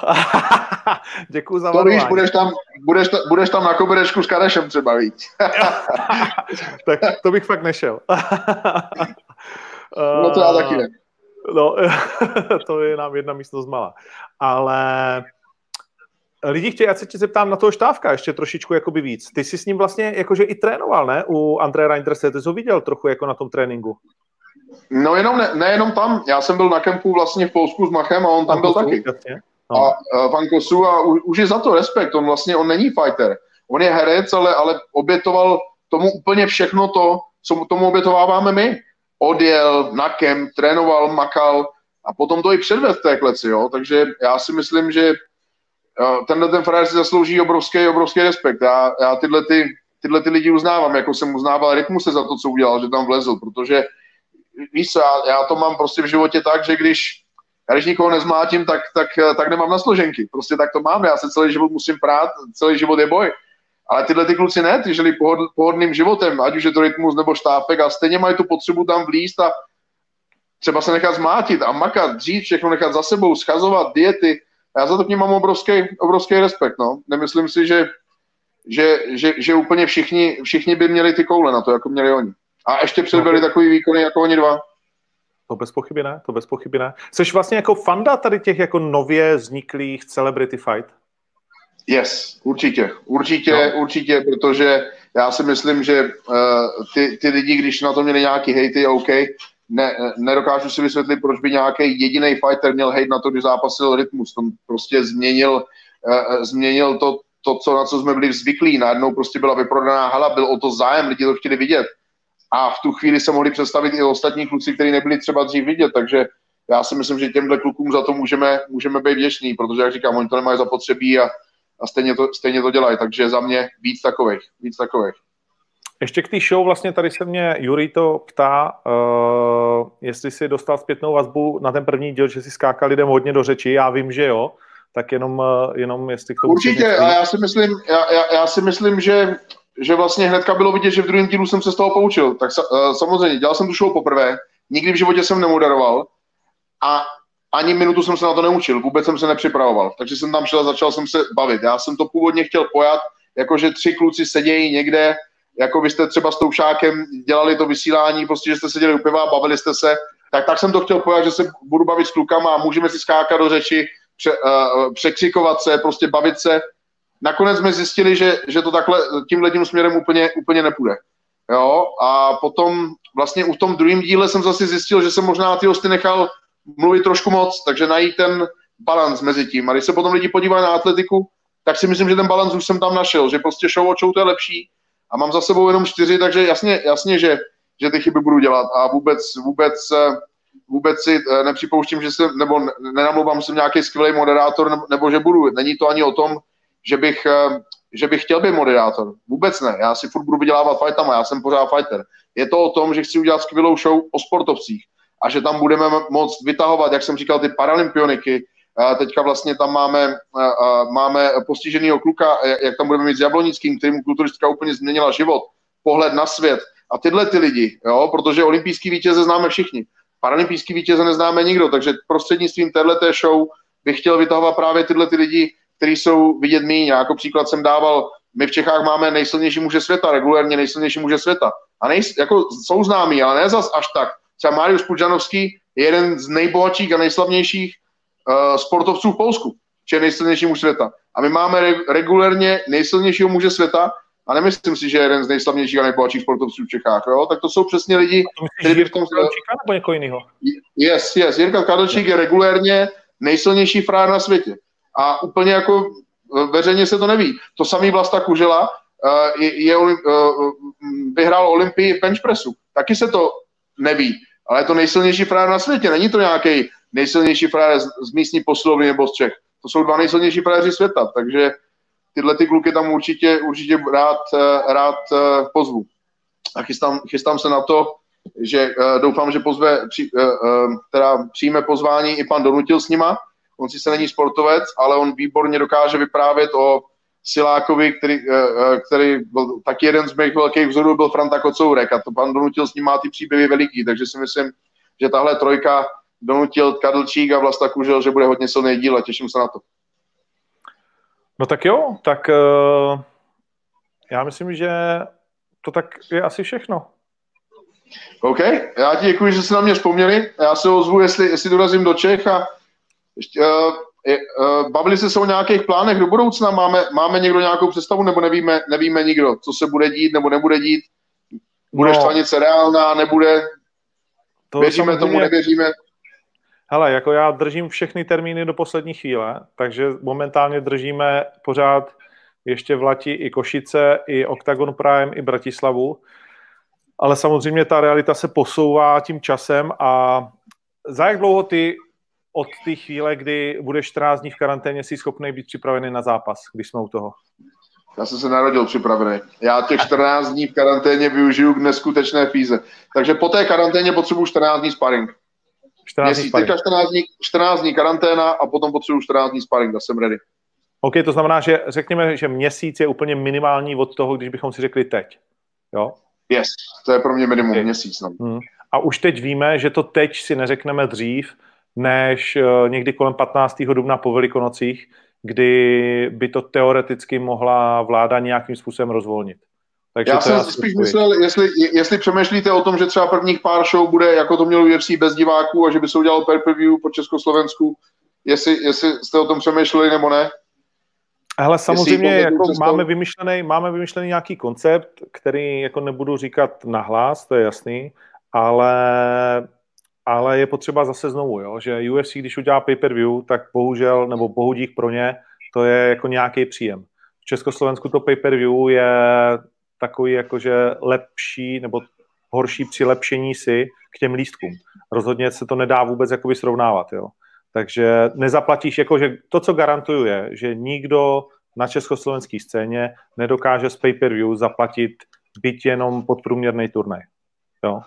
[laughs] Děkuji za to víš, budeš tam, budeš, ta, budeš tam na koberečku s Karešem třeba, víc. [laughs] tak to bych fakt nešel. [laughs] no to já taky ne. No, to je nám jedna místnost malá. Ale lidi chtějí, já se tě zeptám na toho štávka ještě trošičku jakoby víc. Ty jsi s ním vlastně jakože i trénoval, ne? U Andreje Reinderse, ty jsi ho viděl trochu jako na tom tréninku. No jenom, ne, nejenom tam, já jsem byl na kempu vlastně v Polsku s Machem a on tam byl taky. No. A, a pan Kosu a u, už je za to respekt, on vlastně, on není fighter. On je herec, ale, ale obětoval tomu úplně všechno to, co tomu obětováváme my. Odjel na kemp, trénoval, makal a potom to i předved v té kleci, jo. Takže já si myslím, že tenhle ten frajer si zaslouží obrovský, obrovský respekt. Já, já tyhle, ty, tyhle ty lidi uznávám, jako jsem uznával Rytmuse za to, co udělal, že tam vlezl, protože víš co, já, já to mám prostě v životě tak, že když, já když nikoho nezmátím, tak, tak, tak nemám na složenky. Prostě tak to mám, já se celý život musím prát, celý život je boj. Ale tyhle ty kluci ne, ty žili pohod, pohodným životem, ať už je to rytmus nebo štápek a stejně mají tu potřebu tam vlíst a třeba se nechat zmátit a makat, dřít, všechno nechat za sebou, schazovat, diety. Já za to k ním mám obrovský, obrovský respekt, no. Nemyslím si, že, že, že, že úplně všichni, všichni by měli ty koule na to, jako měli oni. A ještě předvedli takový výkony jako oni dva. To bez pochyby ne, to bez pochyby ne. Jsi vlastně jako fanda tady těch jako nově vzniklých celebrity fight? Yes, určitě, určitě, no. určitě, protože já si myslím, že uh, ty, ty lidi, když na to měli nějaký hejty, OK, ne, nedokážu si vysvětlit, proč by nějaký jediný fighter měl hejt na to, když zápasil rytmus. To prostě změnil, uh, změnil to, to, co, na co jsme byli zvyklí. Najednou prostě byla vyprodaná hala, byl o to zájem, lidi to chtěli vidět. A v tu chvíli se mohli představit i ostatní kluci, kteří nebyli třeba dřív vidět, takže já si myslím, že těmhle klukům za to můžeme, můžeme být vděční, protože, jak říkám, oni to nemají zapotřebí a, a stejně, to, stejně to dělají, takže za mě víc takových, víc takových. Ještě k té show, vlastně tady se mě Juri to ptá, uh, jestli si dostal zpětnou vazbu na ten první díl, že si skákal lidem hodně do řeči, já vím, že jo, tak jenom, uh, jenom jestli k tomu... Určitě, a já si myslím, já, já, já si myslím, že, že vlastně hnedka bylo vidět, že v druhém dílu jsem se z toho poučil. Tak uh, samozřejmě, dělal jsem tu show poprvé, nikdy v životě jsem nemoderoval a ani minutu jsem se na to neučil, vůbec jsem se nepřipravoval. Takže jsem tam šel a začal jsem se bavit. Já jsem to původně chtěl pojat, jakože tři kluci sedějí někde jako byste třeba s Toušákem dělali to vysílání, prostě, že jste seděli u piva, bavili jste se, tak tak jsem to chtěl pojat, že se budu bavit s klukama a můžeme si skákat do řeči, pře, uh, překřikovat se, prostě bavit se. Nakonec jsme zjistili, že, že to takhle tímhle tím směrem úplně, úplně nepůjde. Jo, a potom vlastně u tom druhém díle jsem zase zjistil, že jsem možná ty hosty nechal mluvit trošku moc, takže najít ten balans mezi tím. A když se potom lidi podívají na atletiku, tak si myslím, že ten balans už jsem tam našel, že prostě show show to je lepší, a mám za sebou jenom čtyři, takže jasně, jasně že, že ty chyby budu dělat a vůbec, vůbec, eh, vůbec si eh, nepřipouštím, že jsem, nebo nenamluvám jsem nějaký skvělý moderátor, nebo, nebo že budu. Není to ani o tom, že bych, eh, že bych chtěl být moderátor. Vůbec ne. Já si furt budu vydělávat fightama, já jsem pořád fighter. Je to o tom, že chci udělat skvělou show o sportovcích a že tam budeme moct vytahovat, jak jsem říkal, ty paralympioniky, Teďka vlastně tam máme, máme postiženého kluka, jak tam budeme mít s Jablonickým, kterým kulturistka úplně změnila život, pohled na svět. A tyhle ty lidi, jo, protože olympijský vítěze známe všichni, paralympijský vítěze neznáme nikdo, takže prostřednictvím této show bych chtěl vytahovat právě tyhle ty lidi, kteří jsou vidět míň. Jako příklad jsem dával, my v Čechách máme nejsilnější muže světa, regulérně nejsilnější muže světa. A nej, jako jsou známí, ale ne zas až tak. Třeba Mariusz Pudžanovský je jeden z nejbohatších a nejslavnějších uh, sportovců v Polsku, či je nejsilnější muž světa. A my máme re- regulérně nejsilnějšího muže světa, a nemyslím si, že je jeden z nejslavnějších a nejbohatších sportovců v Čechách. Jo? Tak to jsou přesně lidi, kteří by v tom... Kadlčíka nebo někoho jiného? Yes, yes. Jirka Kadlčík je regulérně nejsilnější frár na světě. A úplně jako eh, veřejně se to neví. To samý Vlasta Kužela uh, je, je, uh, vyhrál Olympii bench pressu. Taky se to neví. Ale je to nejsilnější frár na světě. Není to nějaký nejsilnější frajer z, z místní poslovny nebo z Čech. To jsou dva nejsilnější frajeři světa, takže tyhle ty kluky tam určitě, určitě rád, eh, rád eh, pozvu. A chystám, chystám se na to, že uh, doufám, že pozve, při, teda přijme pozvání i pan Donutil s nima. On si se není sportovec, ale on výborně dokáže vyprávět o Silákovi, který, který byl taky jeden z mých velkých vzorů, byl Franta Kocourek a to pan Donutil s ním má ty příběhy veliký, takže si myslím, že tahle trojka donutil Kadlčík a Vlasta Kužel, že bude hodně silný díl a těším se na to. No tak jo, tak uh, já myslím, že to tak je asi všechno. OK, já ti děkuji, že jste na mě vzpomněli. Já se ozvu, jestli, jestli dorazím do Čech a ještě, uh, uh, bavili jste se o nějakých plánech do budoucna? Máme, máme někdo nějakou představu nebo nevíme, nevíme nikdo, co se bude dít nebo nebude dít? Bude no, štvanice reálná, nebude? To Věříme tomu, nevěříme? Hele, jako já držím všechny termíny do poslední chvíle, takže momentálně držíme pořád ještě v Lati i Košice, i Octagon Prime, i Bratislavu. Ale samozřejmě ta realita se posouvá tím časem a za jak dlouho ty od té chvíle, kdy budeš 14 dní v karanténě, jsi schopný být připravený na zápas, když jsme u toho? Já jsem se narodil připravený. Já těch 14 dní v karanténě využiju k neskutečné fíze. Takže po té karanténě potřebuji 14 dní sparring. 14 dní teďka 14 dní, 14 dní karanténa a potom potřebuji 14 dní sparring a jsem ready. OK, to znamená, že řekněme, že měsíc je úplně minimální od toho, když bychom si řekli teď. Jo? Yes, to je pro mě minimum okay. měsíc. No. Hmm. A už teď víme, že to teď si neřekneme dřív, než uh, někdy kolem 15. dubna po Velikonocích, kdy by to teoreticky mohla vláda nějakým způsobem rozvolnit. Takže já jsem spíš myslel, jestli, jestli přemýšlíte o tom, že třeba prvních pár show bude, jako to mělo UFC bez diváků a že by se udělal per view po Československu, jestli, jestli jste o tom přemýšleli nebo ne? Ale samozřejmě jako máme, vymyšlený, máme vymyšlený nějaký koncept, který jako nebudu říkat nahlas, to je jasný, ale, ale je potřeba zase znovu, jo, že UFC, když udělá pay-per-view, tak bohužel, nebo bohudík pro ně, to je jako nějaký příjem. V Československu to pay-per-view je takový jakože lepší nebo horší přilepšení si k těm lístkům. Rozhodně se to nedá vůbec jakoby srovnávat, jo. Takže nezaplatíš, jakože to, co garantuju je, že nikdo na československé scéně nedokáže z pay-per-view zaplatit byť jenom podprůměrný turnaj. Jo.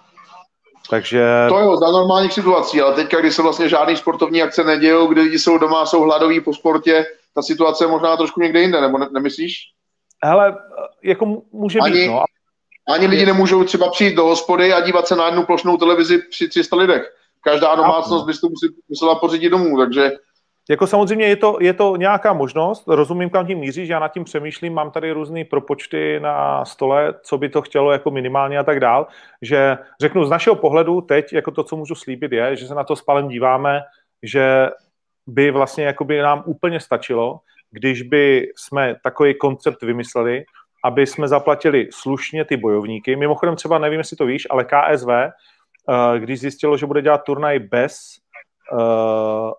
Takže... To jo, za normálních situací, ale teďka, kdy se vlastně žádný sportovní akce nedějou, kdy lidi jsou doma, jsou hladoví po sportě, ta situace je možná trošku někde jinde, nebo ne, nemyslíš? Hele, jako může ani, být, no. Ani lidi nemůžou třeba přijít do hospody a dívat se na jednu plošnou televizi při 300 lidech. Každá domácnost by to musela pořídit domů, takže jako samozřejmě je to, je to nějaká možnost, rozumím, kam tím míříš, já nad tím přemýšlím, mám tady různé propočty na stole, co by to chtělo jako minimálně a tak dál, že řeknu z našeho pohledu teď, jako to, co můžu slíbit je, že se na to spalem díváme, že by vlastně jako by nám úplně stačilo, když by jsme takový koncept vymysleli, aby jsme zaplatili slušně ty bojovníky. Mimochodem třeba, nevím, jestli to víš, ale KSV, eh, když zjistilo, že bude dělat turnaj bez eh,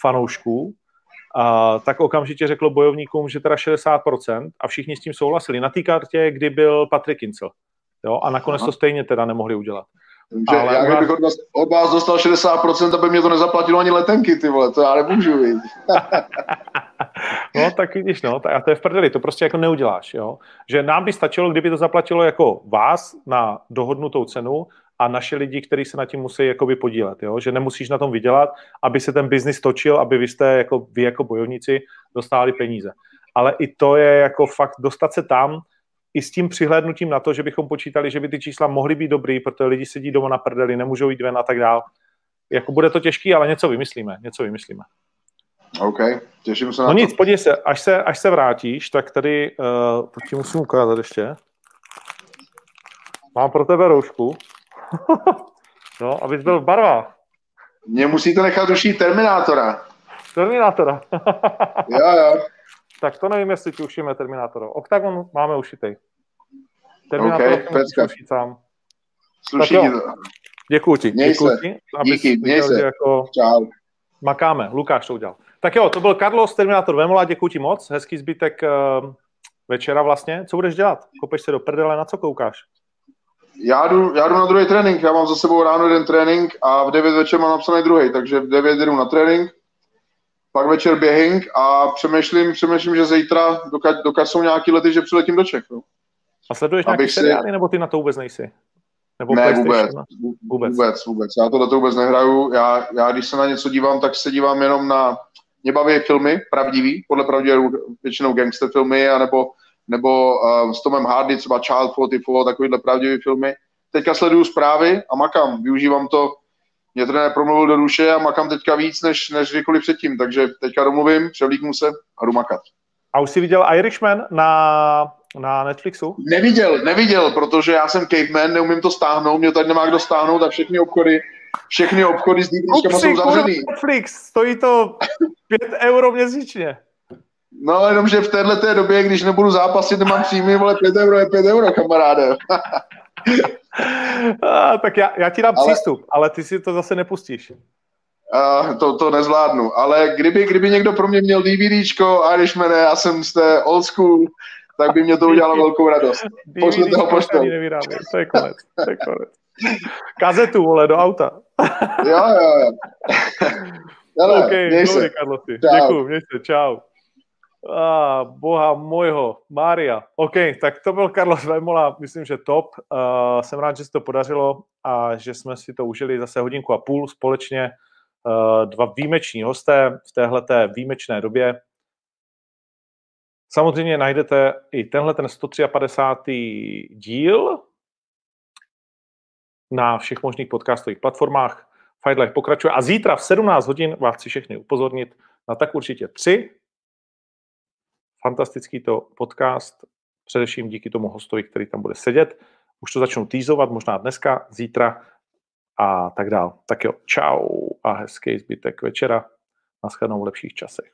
fanoušků, a tak okamžitě řeklo bojovníkům, že teda 60% a všichni s tím souhlasili. Na té kartě, kdy byl Patrik Incel. Jo, a nakonec Aha. to stejně teda nemohli udělat. Že ale já kdybych od vás, od vás dostal 60%, aby mě to nezaplatilo ani letenky, ty vole, to já nemůžu, vidět. [laughs] [laughs] no, tak vidíš, no, a to je v prdeli, to prostě jako neuděláš, jo. Že nám by stačilo, kdyby to zaplatilo jako vás na dohodnutou cenu a naše lidi, kteří se na tím musí jakoby podílet, jo? že nemusíš na tom vydělat, aby se ten biznis točil, aby vy jste jako, vy jako bojovníci dostali peníze. Ale i to je jako fakt dostat se tam, i s tím přihlédnutím na to, že bychom počítali, že by ty čísla mohly být dobrý, protože lidi sedí doma na prdeli, nemůžou jít ven a tak dál. Jako bude to těžký, ale něco vymyslíme, něco vymyslíme. OK, těším se na No to. nic, podívej se, až se, až se vrátíš, tak tady, uh, to ti musím ukázat ještě. Mám pro tebe roušku. [laughs] no, abys byl v barvách. Mě musíte nechat ušít Terminátora. Terminátora. [laughs] jo, jo. Tak to nevím, jestli ti ušíme Terminátora. Octagon máme ušitej. Terminátor okay, ušít sám. Sluší to. Děkuji ti. Měj děkuji se. Ti, Díky, měj se. Jako Čau. Makáme. Lukáš to udělal. Tak jo, to byl Carlos Terminátor Vemola, děkuji ti moc. Hezký zbytek uh, večera vlastně. Co budeš dělat? Kopeš se do prdele, na co koukáš? já jdu, já jdu na druhý trénink, já mám za sebou ráno jeden trénink a v 9 večer mám napsaný druhý, takže v 9 jdu na trénink, pak večer běhing a přemýšlím, přemýšlím, že zítra, dokud, dokud jsou nějaký lety, že přiletím do Čech. No. A sleduješ nějaký si... seriály, nebo ty na to vůbec nejsi? Nebo ne, vůbec, vůbec. Vůbec, vůbec. Já to na to vůbec nehraju. Já, já, když se na něco dívám, tak se dívám jenom na... Mě baví filmy, pravdivý, podle pravdě většinou gangster filmy, anebo nebo uh, s Tomem Hardy, třeba Child 44, takovýhle pravdivé filmy. Teďka sleduju zprávy a makám, využívám to, mě trenér promluvil do duše a makám teďka víc, než, než kdykoliv předtím, takže teďka domluvím, převlíknu se a jdu makat. A už jsi viděl Irishman na, na Netflixu? Neviděl, neviděl, protože já jsem caveman, neumím to stáhnout, mě tady nemá kdo stáhnout a všechny obchody, všechny obchody s dýpničkama jsou zavřený. Netflix, stojí to 5 euro měsíčně. No, jenomže v téhle té době, když nebudu zápasit, nemám příjmy, vole, 5 euro je 5 euro, kamaráde. [laughs] a, tak já, já ti dám ale, přístup, ale ty si to zase nepustíš. A, to, to nezvládnu, ale kdyby, kdyby někdo pro mě měl DVDčko Irishmane, já jsem z té old school, tak by mě to udělalo velkou radost. [laughs] Pošlete ho poštou. To je konec, to je konec. [laughs] Kazetu, vole, do auta. [laughs] jo, jo, jo. [laughs] Hele, okay, měj se. Děkuji, měj se, čau. Ah, boha můjho, Mária. OK, tak to byl Carlos Vemola, myslím, že top. Uh, jsem rád, že se to podařilo a že jsme si to užili zase hodinku a půl společně. Uh, dva výjimeční hosté v téhleté výjimečné době. Samozřejmě najdete i tenhle ten 153. díl na všech možných podcastových platformách. Fight Life pokračuje a zítra v 17 hodin vás chci všechny upozornit na tak určitě tři fantastický to podcast především díky tomu hostovi, který tam bude sedět. Už to začnu týzovat, možná dneska, zítra a tak dál. Tak jo, čau a hezký zbytek večera. Naschledanou v lepších časech.